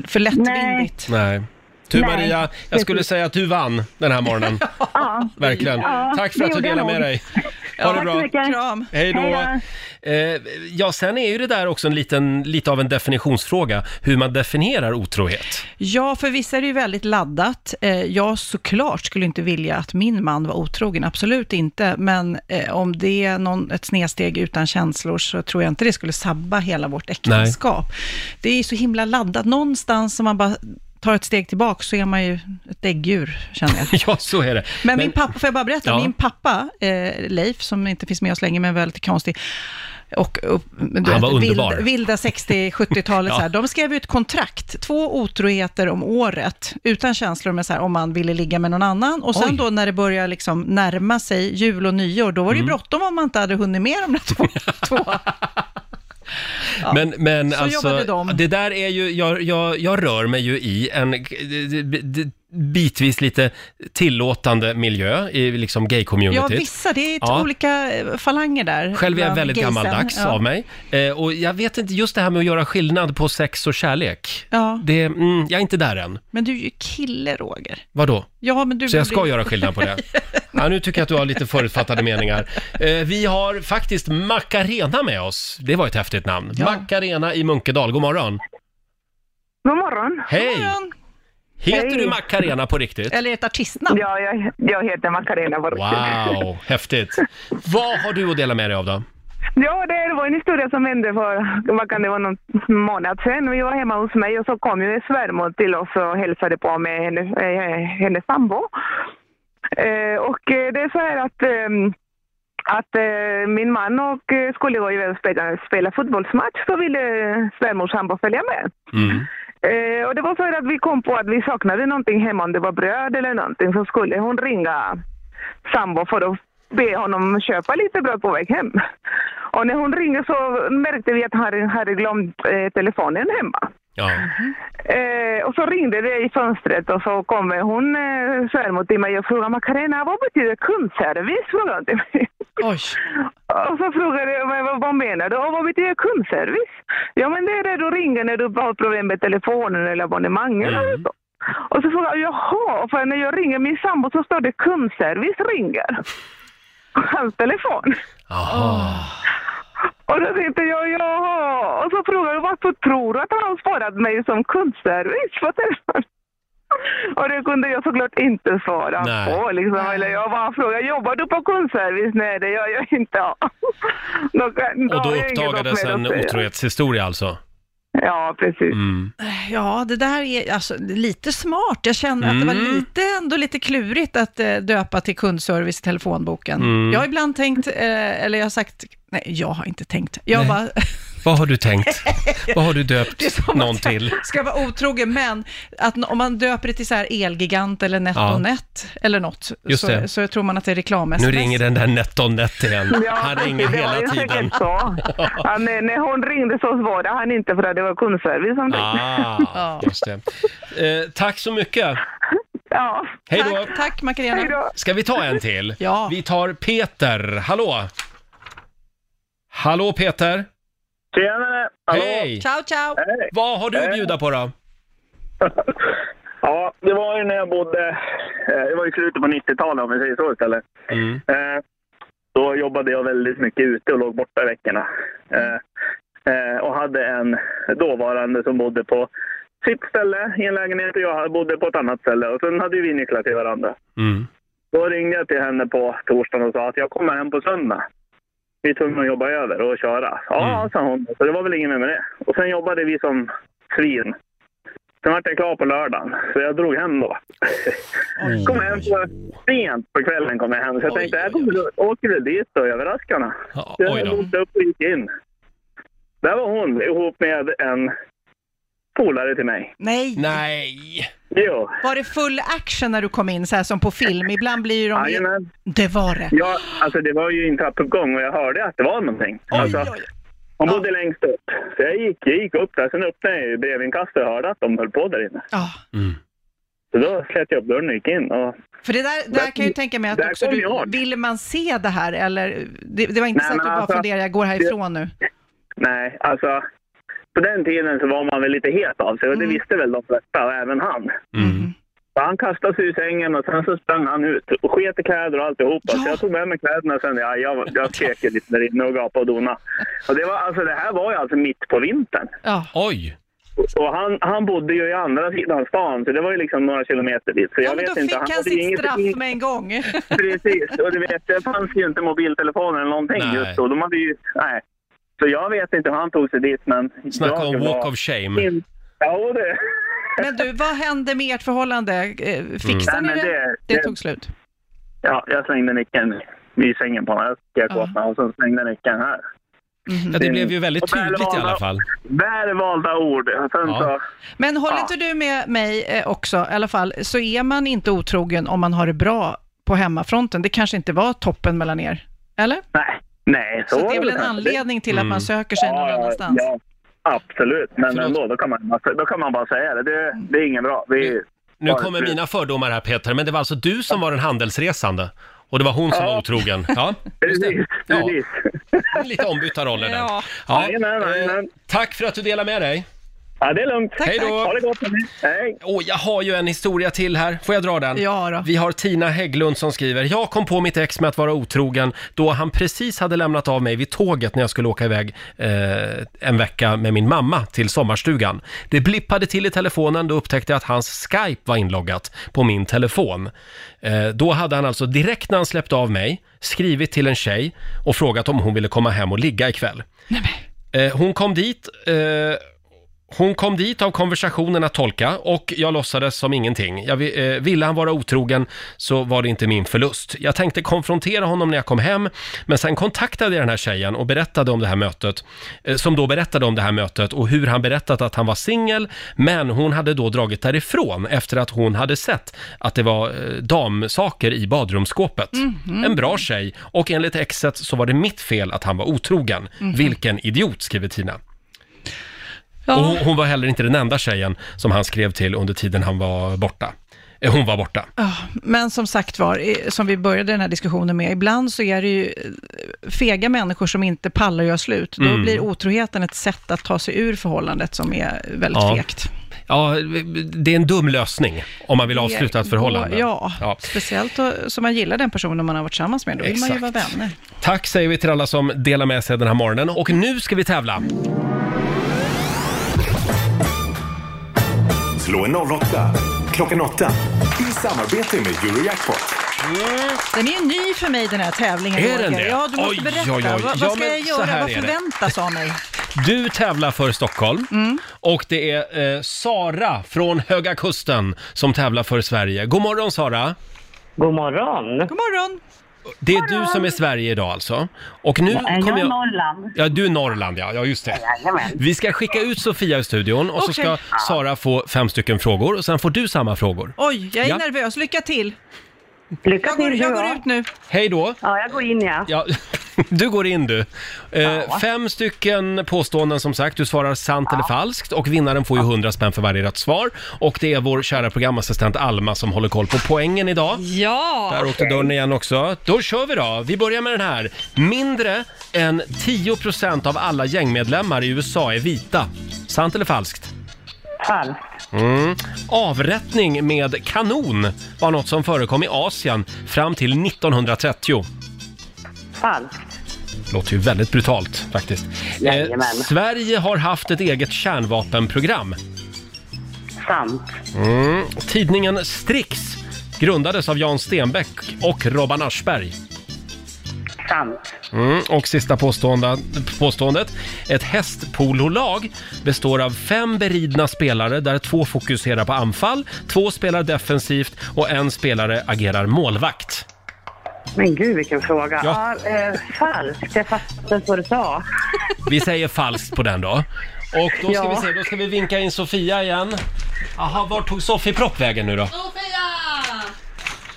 S6: för lättvindigt.
S1: Nej. Du
S7: Nej,
S1: Maria, jag skulle
S7: precis.
S1: säga att du vann den här morgonen.
S7: Ja,
S1: Verkligen.
S7: Ja,
S1: Tack för
S7: det
S1: att du
S7: gjorde jag
S1: delade med
S7: nog.
S1: dig. Ha det
S7: tack
S1: bra.
S7: mycket.
S6: Kram.
S1: Hej då.
S7: Hej
S1: Eh, ja, sen är ju det där också en liten, lite av en definitionsfråga, hur man definierar otrohet.
S6: Ja, för vissa är det ju väldigt laddat. Eh, Jag såklart skulle inte vilja att min man var otrogen, absolut inte. Men eh, om det är någon, ett snedsteg utan känslor så tror jag inte det skulle sabba hela vårt äktenskap. Det är ju så himla laddat. Någonstans som man bara tar ett steg tillbaka så är man ju ett däggdjur, känner jag.
S1: Ja, så är det.
S6: Men, min pappa, får jag bara berätta,
S1: Ja.
S6: min pappa, eh, Leif, som inte finns med oss länge, men väldigt konstig, och, och
S1: Han var
S6: vet,
S1: underbar.
S6: vilda, vilda 60-70-talet,
S1: Ja.
S6: så här, de skrev ut kontrakt, två otroheter om året, utan känslor, med så här, om man ville ligga med någon annan. Och sen
S1: Oj.
S6: då när det börjar liksom närma sig jul och nyår, då var det
S1: Mm.
S6: bråttom om man inte hade hunnit med de där två. två. Ja.
S1: Men, men
S6: Så
S1: alltså,
S6: de.
S1: det där är ju, jag, jag, jag rör mig ju i en bitvis lite tillåtande miljö i liksom
S6: Ja,
S1: gay-communityt.
S6: vissa, det är
S1: Ja.
S6: olika eh, falanger där.
S1: Själv är jag väldigt
S6: gaysen.
S1: gammaldags
S6: ja.
S1: av mig. Eh, och jag vet inte, just det här med att göra skillnad på sex och kärlek.
S6: Ja,
S1: Det, mm, jag är inte där än.
S6: men du är ju kille, Roger.
S1: Vadå?
S6: Ja, men du
S1: Så jag ska
S6: borde-
S1: göra skillnad på det? Ja, nu tycker jag att du har lite förutfattade meningar. Eh, vi har faktiskt Macarena med oss. Det var ett häftigt namn.
S6: Ja.
S1: Macarena i Munkedal. God morgon.
S5: God morgon.
S1: Hej!
S6: Morgon.
S1: Heter
S5: Hej.
S1: du Macarena på riktigt?
S6: Eller ett artistnamn.
S5: Ja, jag, jag heter Macarena Borg.
S1: Wow, häftigt. Vad har du att dela med dig av då?
S5: Ja, det var en historia som hände för, vad kan det vara, någon månad sedan. Vi var hemma hos mig och så kom ju en svärmor till oss och hälsade på med henne, eh, hennes sambo. Eh, och eh, det är så här att, ehm, att eh, min man och eh, skulle gå iväg och spela, spela fotbollsmatch så ville svärmors sambo följa med.
S1: Mm.
S5: Eh, och det var så att vi kom på att vi saknade någonting hemma, om det var bröd eller någonting, så skulle hon ringa sambo för att be honom köpa lite bröd på väg hem. Och när hon ringde så märkte vi att han hade glömt telefonen hemma.
S1: Ja.
S5: Eh, och så ringde det i fönstret och så kommer hon, eh, svärmor till mig och frågade Macarena, vad betyder kundservice? Frågade hon till mig.
S6: Oj.
S5: Och så frågade jag "Men vad, vad menar du? Och vad betyder kundservice? Ja men det är det du ringer när du har problem med telefonen eller abonnemangen
S1: Mm.
S5: eller så. Och så frågade jag, jaha, för när jag ringer min sambo så står det kundservice ringer. På hans telefon.
S1: Jaha.
S5: Och då tänkte jag, jaha. Och så frågade jag, varför tror du att han har sparat mig som kundservice på telefon? Och det kunde jag såklart inte svara
S1: Nej.
S5: på. Liksom. Eller jag bara frågade, jobbar du på kundservice? Nej, det gör jag inte. Ja. Då, kan-
S1: Och då uppdagades en otrohetshistoria alltså?
S5: Ja, precis.
S1: Mm.
S6: Ja, det där är alltså lite smart. Jag känner att det var
S1: Mm.
S6: lite, ändå lite klurigt att eh, döpa till kundservice i telefonboken.
S1: Mm.
S6: Jag har ibland tänkt, eh, eller jag har sagt, nej, jag har inte tänkt. Jag
S1: Nej.
S6: bara,
S1: Vad har du tänkt? Vad har du döpt någon till?
S6: ska vara otrogen, men att om man döper det till så här Elgigant eller NetOnNet eller något,
S1: Just
S6: så, så tror man att det är reklam
S1: Nu ringer den där NetOnNet igen.
S5: Ja,
S1: Han ringer
S5: det
S1: hela tiden.
S5: Så. Ja, när, när hon ringde så svarade han inte för att det var kundservice som ringde.
S1: Ah,
S6: Ja.
S1: just det. Eh, tack så mycket.
S5: Ja.
S1: Hej då!
S6: Tack, tack Macarena.
S1: Ska vi ta en till?
S6: Ja.
S1: Vi tar Peter. Hallå! Hallå Peter!
S8: Tjenare! Hallå!
S1: Hej!
S6: Ciao, ciao.
S8: Hej!
S1: Vad har du att bjuda på då?
S8: Ja, det var ju när jag bodde... eh, Det var i slutet på 90-talet om vi säger så istället.
S1: Mm.
S8: Eh, Då jobbade jag väldigt mycket ute och låg borta i veckorna. Eh, Och hade en dåvarande som bodde på sitt ställe i en lägenhet och jag bodde på ett annat ställe. Och sen hade ju vi nycklar till varandra.
S1: Mm.
S8: Då ringde jag till henne på torsdagen och sa att jag kommer hem på söndag. Vi är tvungna att jobba över och köra. Ja,
S1: Mm.
S8: sa hon. Så det var väl ingen mer med det. Och sen jobbade vi som svin. Sen var jag klar på lördagen, så jag drog hem då. kom hem på, sent på kvällen kom jag hem, så jag
S1: Oj,
S8: tänkte jag kommer, åker väl dit och överraskar henne. Så jag åkte upp och gick in. Där var hon ihop med en polare till mig.
S6: Nej.
S1: Nej!
S8: Jo,
S6: Var det full action när du kom in, så här som på film? Ibland blir ju de...
S8: jajamän.
S6: Det var det.
S8: Ja, alltså det var ju en trappuppgång och jag hörde att det var någonting. Alltså,
S6: Oj, oj.
S8: hon bodde längst upp. Så jag gick, jag gick upp där, sen öppnade jag ju brevinkastet och hörde att de höll på där inne.
S6: Ja.
S1: Mm.
S8: Så då slet jag upp dörren och gick in. Och,
S6: För det där, där kan jag ju tänka mig att
S8: Där
S6: också
S8: kom
S6: du,
S8: jag.
S6: vill man se det här eller? Det, det var inte
S8: Nej,
S6: så att
S8: men
S6: du bara
S8: alltså,
S6: funderar, jag går härifrån nu.
S8: nej, alltså på den tiden så var man väl lite het av sig och det
S6: Mm.
S8: visste väl de flesta och även han.
S1: Mm.
S8: Så han kastade sig ur sängen och sen så sprang han ut och sket i kläder och alltihopa.
S6: Ja.
S8: Så jag tog med mig kläderna sen. Ja, jag, jag skrek lite där inne och gapade och donade. Och det, var, alltså, det här var ju alltså mitt på vintern.
S6: Ja.
S1: Oj!
S8: Och han, han bodde ju i andra sidan stan, så det var ju liksom några kilometer dit. Så jag
S6: ja, men
S8: vet
S6: då
S8: inte,
S6: fick han
S8: hade
S6: sitt
S8: inget-
S6: straff med en gång.
S8: Precis, och du vet, det fanns ju inte mobiltelefoner eller någonting
S1: Nej.
S8: just då. De hade ju, nej. Så jag vet inte hur han tog sig dit, men...
S1: Snacka
S8: jag
S1: om
S8: var
S1: walk of shame.
S8: in- Ja, det...
S6: Men du, vad hände med ert förhållande? Eh, Fixade
S8: Nej,
S6: ni det?
S8: det-
S6: Det
S8: det-
S6: tog slut.
S8: Ja, jag slängde nyckeln vid sängen på honom. Jag åt honom och sen slängde jag nyckeln här.
S6: Mhm.
S1: Ja, det blev ju väldigt tydligt i alla fall.
S8: Väl valda ord.
S1: Ja.
S8: så...
S6: Men håller
S8: Ja.
S6: inte du med mig eh, också, i alla fall, så är man inte otrogen om man har det bra på hemmafronten. Det kanske inte var toppen mellan er, eller?
S8: Nej, nej. Så,
S6: Så, det är väl en anledning till att
S1: Mm.
S6: man söker sig någon
S8: ja,
S6: annanstans?
S8: Ja, absolut. Men
S1: Förlåt.
S8: ändå, då kan, man, bara- då kan man bara säga det. Det, det är inget bra. Vi,
S1: Nu kommer mina fördomar här Peter, men det var alltså du som var den handelsresande. Och det var hon som
S8: Ja.
S1: var otrogen. Ja, just det.
S8: precis,
S1: Ja, lite ombytta roller där.
S4: Ja.
S1: Ja, eh, tack för att du delar med dig.
S8: Ja, det är lugnt.
S1: Hej då.
S8: Ha det gott. Hej.
S1: Åh, jag har ju en historia till här. Får jag dra den?
S6: Ja då.
S1: Vi har Tina Hägglund som skriver, jag kom på mitt ex med att vara otrogen då han precis hade lämnat av mig vid tåget när jag skulle åka iväg eh, en vecka med min mamma till sommarstugan. Det blippade till i telefonen, då upptäckte jag att hans Skype var inloggat på min telefon. Eh, då hade han alltså direkt när han släppte av mig skrivit till en tjej och frågat om hon ville komma hem och ligga ikväll. Eh, hon kom dit eh, hon kom dit av konversationen att tolka och jag låtsades som ingenting. Jag, vi- eh, ville han vara otrogen så var det inte min förlust. Jag tänkte konfrontera honom när jag kom hem, men sen kontaktade jag den här tjejen och berättade om det här mötet, eh, som då berättade om det här mötet och hur han berättat att han var singel, men hon hade då dragit därifrån efter att hon hade sett att det var eh, damsaker i badrumsskåpet. En bra tjej och enligt exet så var det mitt fel att han var otrogen. Vilken idiot, skriver Tina. Och hon, hon var heller inte den enda tjejen som han skrev till under tiden han var borta. Eh, Hon var borta.
S6: Ja, men som sagt var, som vi började den här diskussionen med, ibland så är det ju eh, fega människor som inte pallar göra slut. Då
S1: Mm.
S6: blir otroheten ett sätt att ta sig ur förhållandet som är väldigt
S1: Ja.
S6: fegt.
S1: Ja, det är en dum lösning om man vill avsluta ett förhållande.
S6: Ja,
S1: Ja.
S6: speciellt som man gillar den personen man har varit tillsammans med. Då vill man ju vara
S1: Exakt.
S6: vänner.
S1: Tack säger vi till alla som delar med sig den här morgonen. Och nu ska vi tävla.
S2: Slå en 08 klockan 8 i samarbete med Eurojackpot.
S6: Den är ju ny för mig den här tävlingen,
S1: Är den
S6: Roger.
S1: det?
S6: Ja, du måste
S1: Oj,
S6: berätta.
S1: oj, oj.
S6: Vad,
S1: Ja,
S6: ska
S1: men
S6: jag
S1: så
S6: göra?
S1: här
S6: Vad
S1: är det.
S6: förväntas av mig?
S1: Du tävlar för Stockholm
S6: Mm.
S1: och det är eh, Sara från Höga Kusten som tävlar för Sverige. God morgon Sara!
S9: God morgon.
S6: God morgon!
S1: Det är du som är Sverige idag alltså. Och nu
S9: Jag är
S1: kommer jag...
S9: Norrland.
S1: Ja, du är Norrland ja. Ja, just det.
S9: Jajamän.
S1: Vi ska skicka ut Sofia i studion och så ska. Sara få fem stycken frågor och sen får du samma frågor.
S6: Oj, jag är
S1: Ja.
S6: nervös. Lycka till!
S9: Lycka
S6: Jag går,
S9: till
S6: jag går ut nu.
S1: Hej då!
S9: Ja, jag går in ja.
S1: Ja, Du går in du. Eh, fem stycken påståenden som sagt. Du svarar sant eller falskt och vinnaren får ju 100 spänn för varje rätt svar. Och det är vår kära programassistent Alma som håller koll på poängen idag.
S4: Ja!
S1: Där åkte dörren igen också. Då kör vi då. Vi börjar med den här. Mindre än 10% av alla gängmedlemmar i USA är vita. Sant eller falskt?
S7: Falskt.
S1: Mm. Avrättning med kanon var något som förekom i Asien fram till 1930.
S7: Falskt.
S1: Låter ju väldigt brutalt faktiskt. Eh,
S7: Jajamän.
S1: Sverige har haft ett eget kärnvapenprogram.
S7: Sant.
S1: Mm. Tidningen Strix grundades av Jan Stenbeck och Robban Aschberg.
S7: Sant.
S1: Mm. Och sista påstående, påståendet. Ett hästpololag består av fem beridna spelare där två fokuserar på anfall, två spelar defensivt och en spelare agerar målvakt.
S7: Men gud vilken fråga.
S1: Ja.
S7: Ja. eh, falskt. Jag fattade inte vad du sa.
S1: Vi säger falskt på den då. Och då ska
S7: Ja.
S1: vi se, då ska vi vinka in Sofia igen. Jaha, var tog Sofie Propp vägen nu då?
S4: Sofia!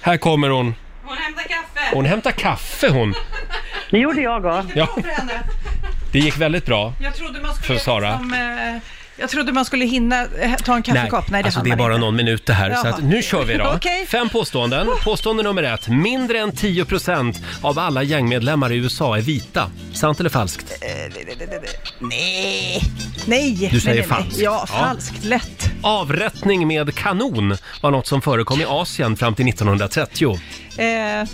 S1: Här kommer hon.
S4: Hon hämtar kaffe.
S1: Hon hämtar kaffe hon.
S7: Det gjorde jag också.
S1: Ja, det gick väldigt bra.
S6: Jag trodde man skulle,
S1: För Sara.
S6: liksom, eh, jag trodde man skulle hinna eh, ta en kaffekopp. Nej, det
S1: alltså
S6: hann
S1: det är
S6: man
S1: bara
S6: inte.
S1: någon minut det här. Så
S6: Jaha.
S1: att nu kör vi då.
S6: Okej.
S1: Fem påståenden. Påstående nummer ett. Mindre än 10% av alla gängmedlemmar i USA är vita. Sant eller falskt?
S6: Nej. Nej.
S1: Du säger
S6: nej, nej, nej.
S1: falskt.
S6: Ja,
S1: Ja.
S6: falskt. Lätt.
S1: Avrättning med kanon var något som förekom i Asien fram till 1930.
S6: Eh, eh,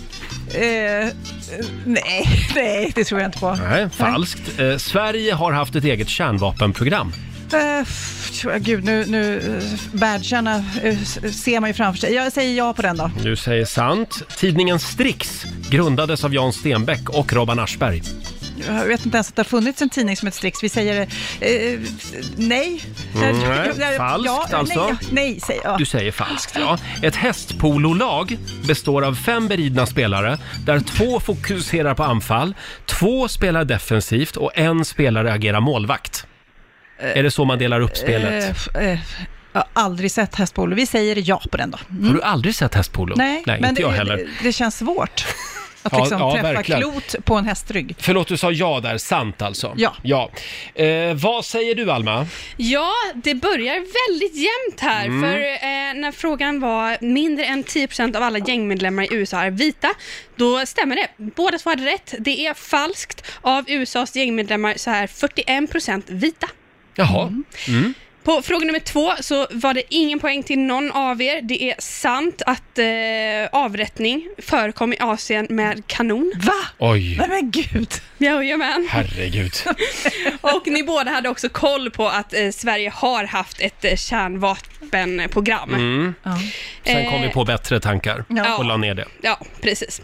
S6: nej, nej, det tror jag inte på.
S1: Nej, falskt. Eh, Sverige har haft ett eget kärnvapenprogram.
S6: Eh, f- gud, nu, nu eh, badgarna eh, s- ser man ju framför sig. Jag säger ja på den då.
S1: Du säger sant. Tidningen Strix grundades av Jan Stenbeck och Robban Aschberg.
S6: Jag vet inte ens att det har funnits en tidning som heter Strix. Vi säger eh, nej.
S1: Mm, nej,
S6: Eh,
S1: falskt
S6: ja,
S1: alltså.
S6: Nej, nej säger jag.
S1: Du säger falskt, ja. Ett hästpololag består av fem beridna spelare där två fokuserar på anfall, två spelar defensivt och en spelare agerar målvakt. Är det så man delar upp spelet?
S6: Eh, eh, jag har aldrig sett hästpolo. Vi säger ja på den då. Mm.
S1: Har du aldrig sett hästpolo?
S6: Nej,
S1: Nej
S6: men
S1: inte jag
S6: det,
S1: heller.
S6: Det, det känns svårt att
S1: Ja,
S6: liksom
S1: ja,
S6: träffa
S1: verkligen.
S6: klot på en hästrygg.
S1: Förlåt, du sa ja där. Sant alltså?
S6: Ja.
S1: ja. Eh, vad säger du, Alma?
S4: Ja, det börjar väldigt jämnt här.
S1: Mm.
S4: För eh, när frågan var mindre än 10% av alla gängmedlemmar i USA är vita, då stämmer det. Båda två hade rätt. Det är falskt. Av USAs gängmedlemmar så är 41% vita.
S1: Jaha. Mm.
S4: På fråga nummer två så var det ingen poäng till någon av er. Det är sant att eh, avrättning förekom i Asien med kanon.
S6: Va?
S1: Oj,
S6: Nej men gud.
S4: Jajamän.
S1: herregud.
S4: Och ni båda hade också koll på att eh, Sverige har haft ett eh, kärnvapenprogram.
S1: Mm.
S6: Ja.
S1: Sen kom vi
S4: Eh,
S1: på bättre tankar
S6: Ja.
S1: och la ner det.
S4: Ja, precis.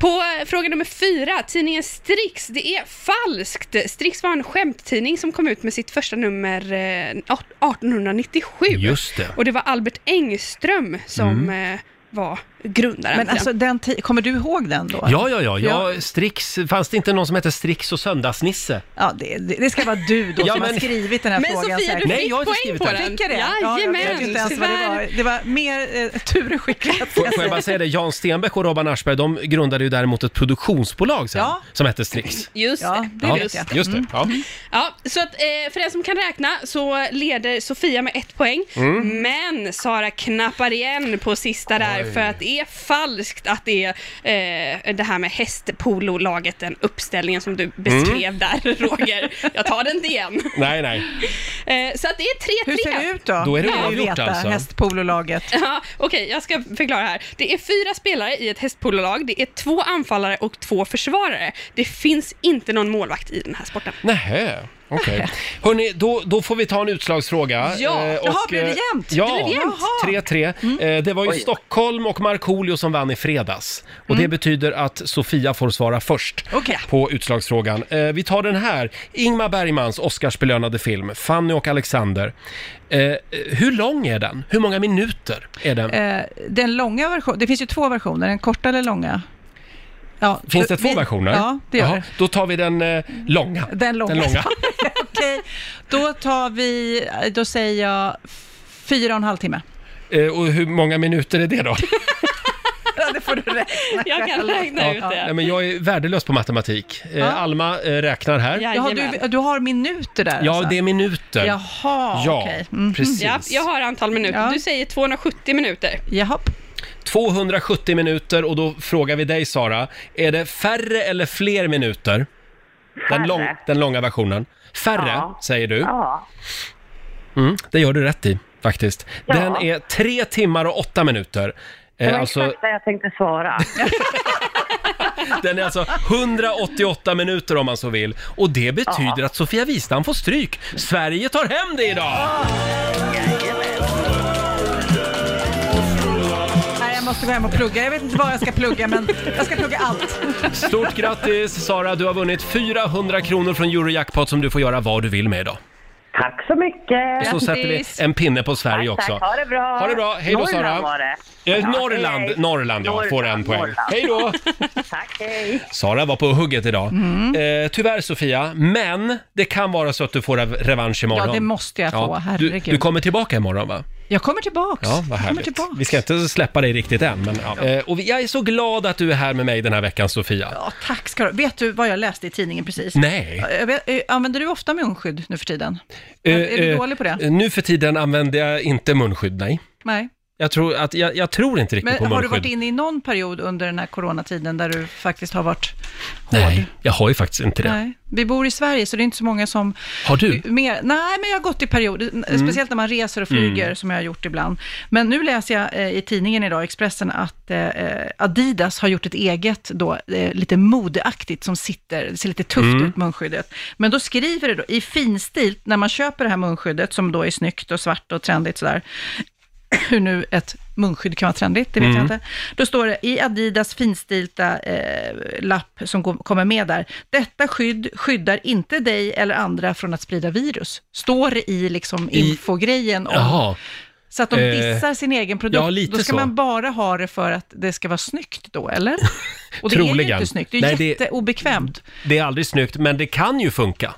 S4: På eh, fråga nummer fyra, tidningen Strix. Det är falskt. Strix var en skämttidning som kom ut med sitt första nummer eh, 1897.
S1: Just det.
S4: Och det var Albert Engström som
S1: Mm.
S4: eh, var grundaren.
S6: Men alltså, den ti- kommer du ihåg den då?
S1: Ja, ja, ja, ja. Strix, fanns det inte någon som hette Strix och Söndagsnisse?
S6: Ja, det, det, det ska vara du då
S1: Ja,
S6: som
S1: men-
S6: har skrivit den här
S4: Men
S6: frågan.
S4: Sofia,
S6: säkert.
S4: du
S1: Nej,
S4: fick
S1: jag har inte
S4: poäng
S1: skrivit
S4: på
S1: den.
S4: den.
S6: Fick jag det? Ja, jag vet
S4: Jajamän,
S6: inte ens vad det var.
S4: tyvärr.
S6: Det var mer eh, Ture skicklighet.
S1: Får, får jag bara säga det, Jan Stenbeck och Robban Aschberg, de grundade ju däremot ett produktionsbolag sen,
S6: Ja.
S1: som hette Strix.
S4: Just
S6: Ja,
S4: det.
S6: det
S1: Ja,
S6: vet jag.
S1: just det. Ja.
S4: Ja, så att, eh, för den som kan räkna så leder Sofia med ett poäng.
S1: Mm.
S4: Men Sara knappar igen på sista där
S1: Oj.
S4: för att det är falskt att det är eh, det här med hästpololaget, den uppställningen som du beskrev
S1: Mm.
S4: där Roger. Jag tar den inte igen.
S1: Nej, nej.
S4: Eh, så att det är 3-3.
S6: Hur ser det ut då?
S1: Då är det oavgjort alltså.
S6: Hästpololaget.
S4: Ja, Okej, jag ska förklara här. Det är fyra spelare i ett hästpololag. Det är två anfallare och två försvarare. Det finns inte någon målvakt i den här sporten.
S1: Nähä, okej. Hörni, då, då får vi ta en utslagsfråga.
S4: Ja.
S1: Eh,
S6: Jaha, blev det
S1: eh,
S6: jämnt?
S1: Ja,
S4: Det jämnt.
S1: 3-3. Eh, det var ju Stockholm och Markoolio som vann i fredags. Och det betyder att Sofia får svara först
S6: Okej.
S1: på utslagsfrågan. Eh, vi tar den här. Ingmar Bergmans Oscarsbelönade film, Fanny och Alexander. Eh, hur lång är den? Hur många minuter är den?
S6: Eh, den långa versionen, det finns ju två versioner, den korta eller långa? Ja,
S1: Finns det två
S6: vi-
S1: versioner?
S6: Ja, det gör
S1: Jaha,
S6: det.
S1: Då tar vi den eh, långa.
S6: Den långa.
S1: Den långa.
S6: Okej, då tar vi, då säger jag fyra och en halv timme.
S1: Eh, och hur många minuter är det då?
S6: det får du räkna
S4: Jag kan
S6: själv.
S4: räkna ut
S1: Nej,
S4: det.
S1: men jag är värdelös på matematik. Eh, Alma eh, räknar här. Ja,
S6: Jaha,
S4: Jajamän.
S6: du, du har minuter där alltså.
S1: det är minuter.
S6: Jaha,
S1: Ja,
S6: okej. Mm.
S1: precis.
S4: Ja, jag har antal minuter.
S6: Ja.
S4: Du säger 270 minuter.
S6: Jaha.
S1: 270 minuter och då frågar vi dig Sara, är det färre eller fler minuter? Den, lång, den långa versionen. Färre,
S9: Ja.
S1: säger du.
S9: Ja.
S1: Mm, det gör du rätt i, faktiskt.
S9: Ja.
S1: Den är tre timmar och åtta minuter.
S9: Det
S1: Eh,
S9: var
S1: alltså,
S9: exakt det jag tänkte svara.
S1: den är alltså 188 minuter om man så vill. Och det betyder att Sofia Wistam får stryk. Sverige tar hem det idag!
S6: Nej, måste gå hem och plugga. Jag vet inte vad jag ska plugga, men jag ska plugga allt.
S1: Stort grattis Sara, du har vunnit 400 kronor från Eurojackpot som du får göra vad du vill med idag.
S9: Tack så mycket.
S1: Så sätter vi en pinne på Sverige
S9: tack,
S1: också.
S9: Tack, ha det bra.
S1: Ha det bra. Hej då, Sara.
S9: Norrland var det.
S1: Eh, Norrland,
S9: hej, hej.
S1: Norrland ja, får en
S9: Norrland,
S1: poäng.
S9: Norrland.
S1: Hej då!
S9: Tack, hej.
S1: Sara var på hugget idag. Eh, tyvärr Sofia, men det kan vara så att du får rev- revansch imorgon.
S6: Ja, det måste jag få.
S1: du,
S6: Herregud.
S1: du kommer tillbaka imorgon va?
S6: Jag kommer tillbaks.
S1: Ja, vad
S6: jag kommer
S1: härligt.
S6: tillbaks.
S1: Vi ska inte släppa dig riktigt än, men ja. Eh, och vi- jag är så glad att du är här med mig den här veckan Sofia.
S6: Ja, tack ska du Vet du vad jag läste i tidningen precis?
S1: Nej.
S6: Jag vet, eh, använder du ofta munskydd nu för tiden?
S1: Eh,
S6: är du
S1: eh,
S6: dålig på det?
S1: Nu för tiden använder jag inte munskydd, nej.
S6: Nej.
S1: Jag tror, att, jag, jag tror inte riktigt
S6: Men
S1: på
S6: har du
S1: munskydd.
S6: varit inne i någon period under den här coronatiden där du faktiskt har varit
S1: Nej, jag har ju faktiskt inte det.
S6: Nej. Vi bor i Sverige så det är inte så många som...
S1: Har du?
S6: Mer, nej, men jag har gått i perioder,
S1: Mm.
S6: speciellt när man reser och flyger som jag har gjort ibland. Men nu läser jag eh, i tidningen idag, Expressen, att eh, Adidas har gjort ett eget, då, eh, lite modeaktigt som sitter, det ser lite tufft
S1: Mm.
S6: ut, munskyddet. Men då skriver det då, i finstil, när man köper det här munskyddet, som då är snyggt och svart och trendigt sådär, hur nu ett munskydd kan vara trendigt, det vet
S1: Mm.
S6: jag inte. Då står det i Adidas finstilta eh, lapp som kom- kommer med där. Detta skydd skyddar inte dig eller andra från att sprida virus. Står det i liksom
S1: I-
S6: infogrejen. Om,
S1: Jaha.
S6: Så att de
S1: Eh,
S6: dissar sin egen produkt.
S1: ja, lite
S6: då ska
S1: så.
S6: man bara ha det för att det ska vara snyggt då, eller? Och det är ju
S1: Troligen.
S6: inte snyggt, det är
S1: Nej, det-
S6: jätteobekvämt.
S1: Det är aldrig snyggt, men det kan ju funka.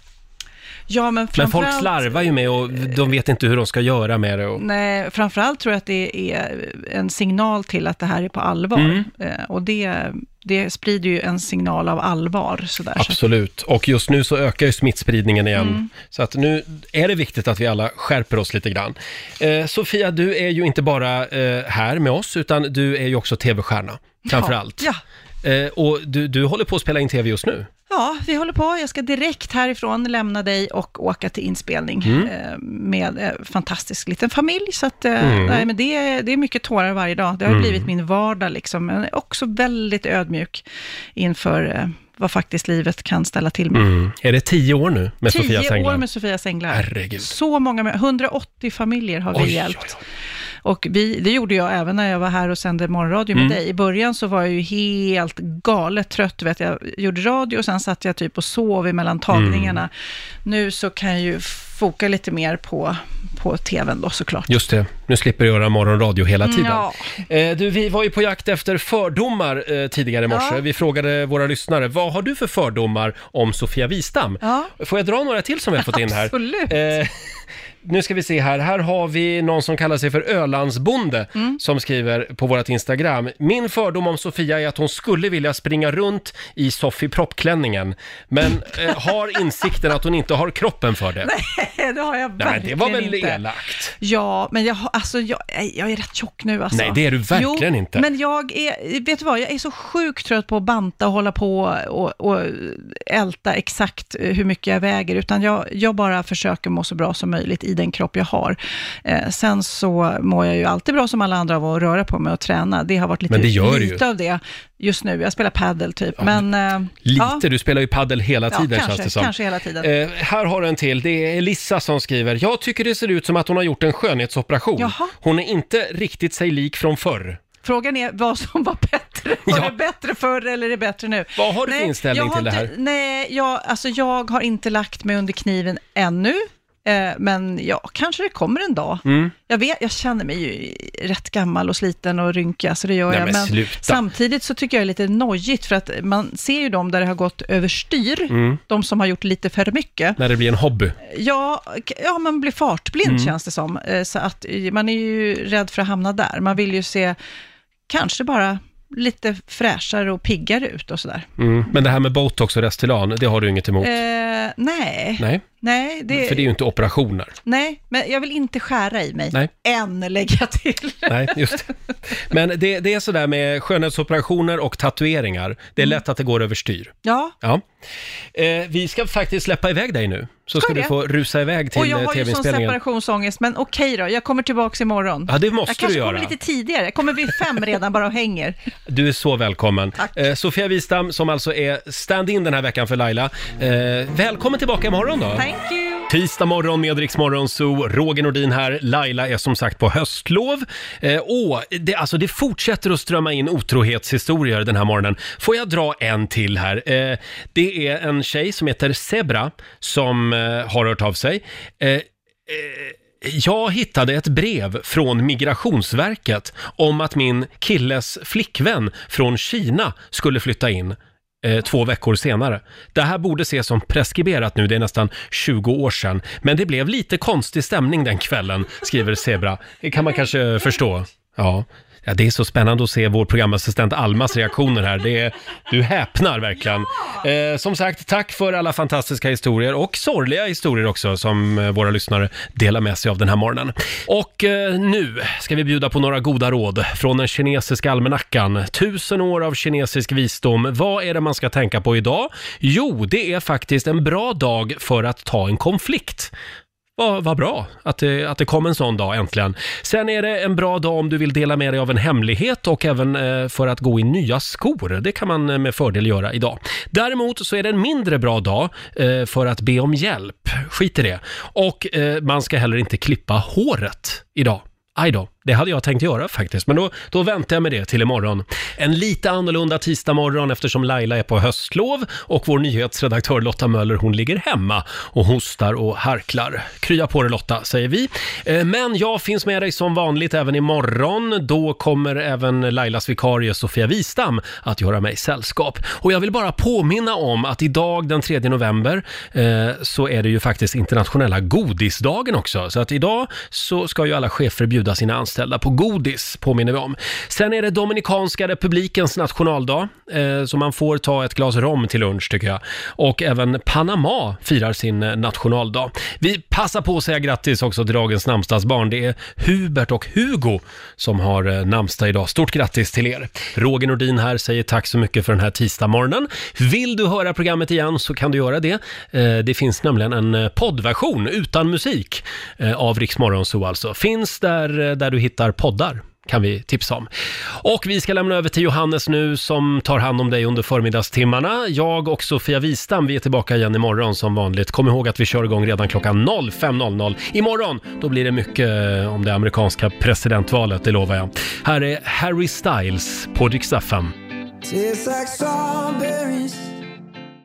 S6: Ja, men
S1: Men folk
S6: framförallt...
S1: slarvar ju med och de vet inte hur de ska göra med det. Och...
S6: Nej, framförallt tror jag att det är en signal till att det här är på allvar.
S1: Mm.
S6: Eh, Och det, det sprider ju en signal av allvar. Sådär. Så-
S1: Absolut. Och just nu så ökar ju smittspridningen igen.
S6: Mm.
S1: Så att nu är det viktigt att vi alla skärper oss lite grann. Eh, Sofia, du är ju inte bara eh, här med oss, utan du är ju också tv-stjärna, framför allt.
S6: Ja.
S1: Eh, och du, du håller på att spela in tv just nu.
S6: Ja, vi håller på. Jag ska direkt härifrån lämna dig och åka till inspelning
S1: Mm.
S6: eh, med en fantastisk liten familj. Så att, eh,
S1: Mm.
S6: nej, men det, är- det är mycket tårar varje dag. Det har
S1: Mm.
S6: blivit min vardag, liksom. men också väldigt ödmjuk inför eh, vad faktiskt livet kan ställa till med.
S1: Mm. Är det tio år nu med
S6: Tio
S1: Sofias änglar?
S6: år med Sofias änglar.
S1: Herregud.
S6: Så många, med- 180 familjer har vi
S1: Oj,
S6: hjälpt.
S1: oj, oj.
S6: Och vi, det gjorde jag även när jag var här och sände morgonradio med
S1: Mm.
S6: dig. I början så var jag ju helt galet trött. Vet, jag gjorde radio och sen satt jag typ och sov emellan tagningarna.
S1: Mm.
S6: Nu så kan jag ju foka lite mer på, på tvn då såklart.
S1: Just det, nu slipper du göra morgonradio hela tiden.
S6: Ja.
S1: Eh, du, vi var ju på jakt efter fördomar eh, tidigare i morse.
S6: Ja.
S1: Vi frågade våra lyssnare, vad har du för fördomar om Sofia Wistam?
S6: Ja.
S1: Får jag dra några till som vi har fått in här?
S6: Absolut.
S1: Eh, nu ska vi se här. Här har vi någon som kallar sig för Ölandsbonde
S6: Mm.
S1: som skriver på vårt Instagram. Min fördom om Sofia är att hon skulle vilja springa runt i Sofie proppklänningen men eh, har insikten att hon inte har kroppen för det.
S6: Nej, det har jag
S1: Nej,
S6: verkligen
S1: det var väl
S6: inte.
S1: elakt?
S6: Ja, men jag, har- alltså, jag, jag är rätt tjock nu alltså.
S1: Nej, det är du verkligen
S6: jo,
S1: inte.
S6: men jag är, vet du vad, jag är så sjukt trött på att banta och hålla på och, och älta exakt hur mycket jag väger, utan jag, jag bara försöker må så bra som möjligt i den kropp jag har. Eh, sen så mår jag ju alltid bra som alla andra av att röra på mig och träna. Det har varit lite,
S1: Men det gör
S6: lite
S1: ju.
S6: av det just nu. Jag spelar paddel typ, men... eh,
S1: Lite,
S6: ja.
S1: du spelar ju paddel hela
S6: Ja,
S1: tiden
S6: kanske,
S1: känns det som.
S6: kanske hela tiden.
S1: Eh, här har du en till, det är Elissa som skriver. Jag tycker det ser ut som att hon har gjort en skönhetsoperation.
S6: Jaha.
S1: Hon är inte riktigt sig lik från förr.
S6: Frågan är vad som var bättre. Var
S1: Ja.
S6: det bättre förr eller är det bättre nu?
S1: Vad har du för inställning till det här?
S6: Inte, nej, jag, alltså jag har inte lagt mig under kniven ännu. Eh, men ja, kanske det kommer en dag.
S1: Mm.
S6: Jag, vet, jag känner mig ju rätt gammal och sliten och rynkig, så det gör
S1: Nej,
S6: jag.
S1: men sluta.
S6: samtidigt så tycker jag det är lite nojigt, för att man ser ju de där det har gått överstyr,
S1: Mm.
S6: de som har gjort lite för mycket.
S1: När det blir en hobby.
S6: Ja, ja, man blir fartblind
S1: Mm.
S6: känns det som. Eh, Så att eh, man är ju rädd för att hamna där. Man vill ju se kanske bara lite fräschare och piggare ut och sådär.
S1: Mm. Men det här med botox och Restylane, det har du inget emot?
S6: Eh, nej.
S1: Nej,
S6: Nej, det,
S1: för det är ju inte operationer.
S6: nej, men jag vill inte skära i mig.
S1: Nej.
S6: Än, lägger jag till.
S1: Nej, just det. Men det, det är sådär med skönhetsoperationer och tatueringar. Det är
S6: Mm.
S1: lätt att det går överstyr.
S6: Ja,
S1: Ja. Eh, vi ska faktiskt släppa iväg dig nu. Så
S6: Ska
S1: ska du få rusa iväg till
S6: och jag
S1: eh,
S6: har ju sån
S1: tv-inspelningen.
S6: separationsångest, men okej då, jag kommer tillbaka imorgon.
S1: Ja, det måste
S6: jag kanske
S1: du
S6: kommer
S1: göra.
S6: lite tidigare, jag kommer vid fem redan bara och hänger.
S1: Du är så välkommen.
S6: Tack.
S1: Eh, Sofia Wistam, som alltså är stand-in den här veckan för Laila. Eh, välkommen tillbaka imorgon då.
S6: Thank you!
S1: Tisdag morgon med Rix Morgon Zoo. Roger Nordin här. Laila är som sagt på höstlov. Eh, och det, alltså det fortsätter att strömma in otrohetshistorier den här morgonen. Får jag dra en till här? Eh, det är en tjej som heter Zebra som Eh, har hört av sig. Eh, eh, jag hittade ett brev från Migrationsverket om att min killes flickvän från Kina skulle flytta in eh, två veckor senare. Det här borde ses som preskriberat nu, det är nästan 20 år sedan. Men det blev lite konstig stämning den kvällen, skriver Zebra. Det kan man kanske förstå. Ja. Ja, det är så spännande att se vår programassistent Almas reaktioner här. Det är, du häpnar verkligen. Eh, som sagt, tack för alla fantastiska historier och sorgliga historier också som eh, våra lyssnare delar med sig av den här morgonen. Och eh, nu ska vi bjuda på några goda råd från den kinesiska almanackan. Tusen år av kinesisk visdom. Vad är det man ska tänka på idag? Jo, det är faktiskt en bra dag för att ta en konflikt. Vad vad bra att det, att det kom en sån dag äntligen. Sen är det en bra dag om du vill dela med dig av en hemlighet och även eh, för att gå i nya skor. Det kan man eh, med fördel göra idag. Däremot så är det en mindre bra dag eh, för att be om hjälp. Skit i det. Och eh, man ska heller inte klippa håret idag. Aj då, det hade jag tänkt göra faktiskt, men då, då väntar jag med det till imorgon. En lite annorlunda tisdag morgon eftersom Laila är på höstlov och vår nyhetsredaktör Lotta Möller hon ligger hemma och hostar och harklar. Krya på dig Lotta, säger vi. Eh, Men jag finns med dig som vanligt även imorgon. Då kommer även Lailas vikarie Sofia Wistam att göra mig sällskap. Och jag vill bara påminna om att idag den 3 november eh, så är det ju faktiskt internationella godisdagen också. Så att idag så ska ju alla chefer bjuda sina anställda på godis, påminner vi om. Sen är det Dominikanska republikens nationaldag, eh, så man får ta ett glas rom till lunch tycker jag. Och även Panama firar sin eh, nationaldag. Vi passar på att säga grattis också till dagens namnsdagsbarn. Det är Hubert och Hugo som har eh, namnsdag idag. Stort grattis till er! Roger Nordin här säger tack så mycket för den här tisdagsmorgonen. Vill du höra programmet igen så kan du göra det. Eh, Det finns nämligen en eh, poddversion utan musik eh, av Riksmorgon så alltså. Finns där, där du hittar poddar kan vi tipsa om. Och vi ska lämna över till Johannes nu som tar hand om dig under förmiddagstimmarna. Jag och Sofia Wistam, vi är tillbaka igen imorgon som vanligt. Kom ihåg att vi kör igång redan klockan 05.00. Imorgon, då blir det mycket eh, om det amerikanska presidentvalet, det lovar jag. Här är Harry Styles på Dixtafem. FM.
S10: Tastes like strawberries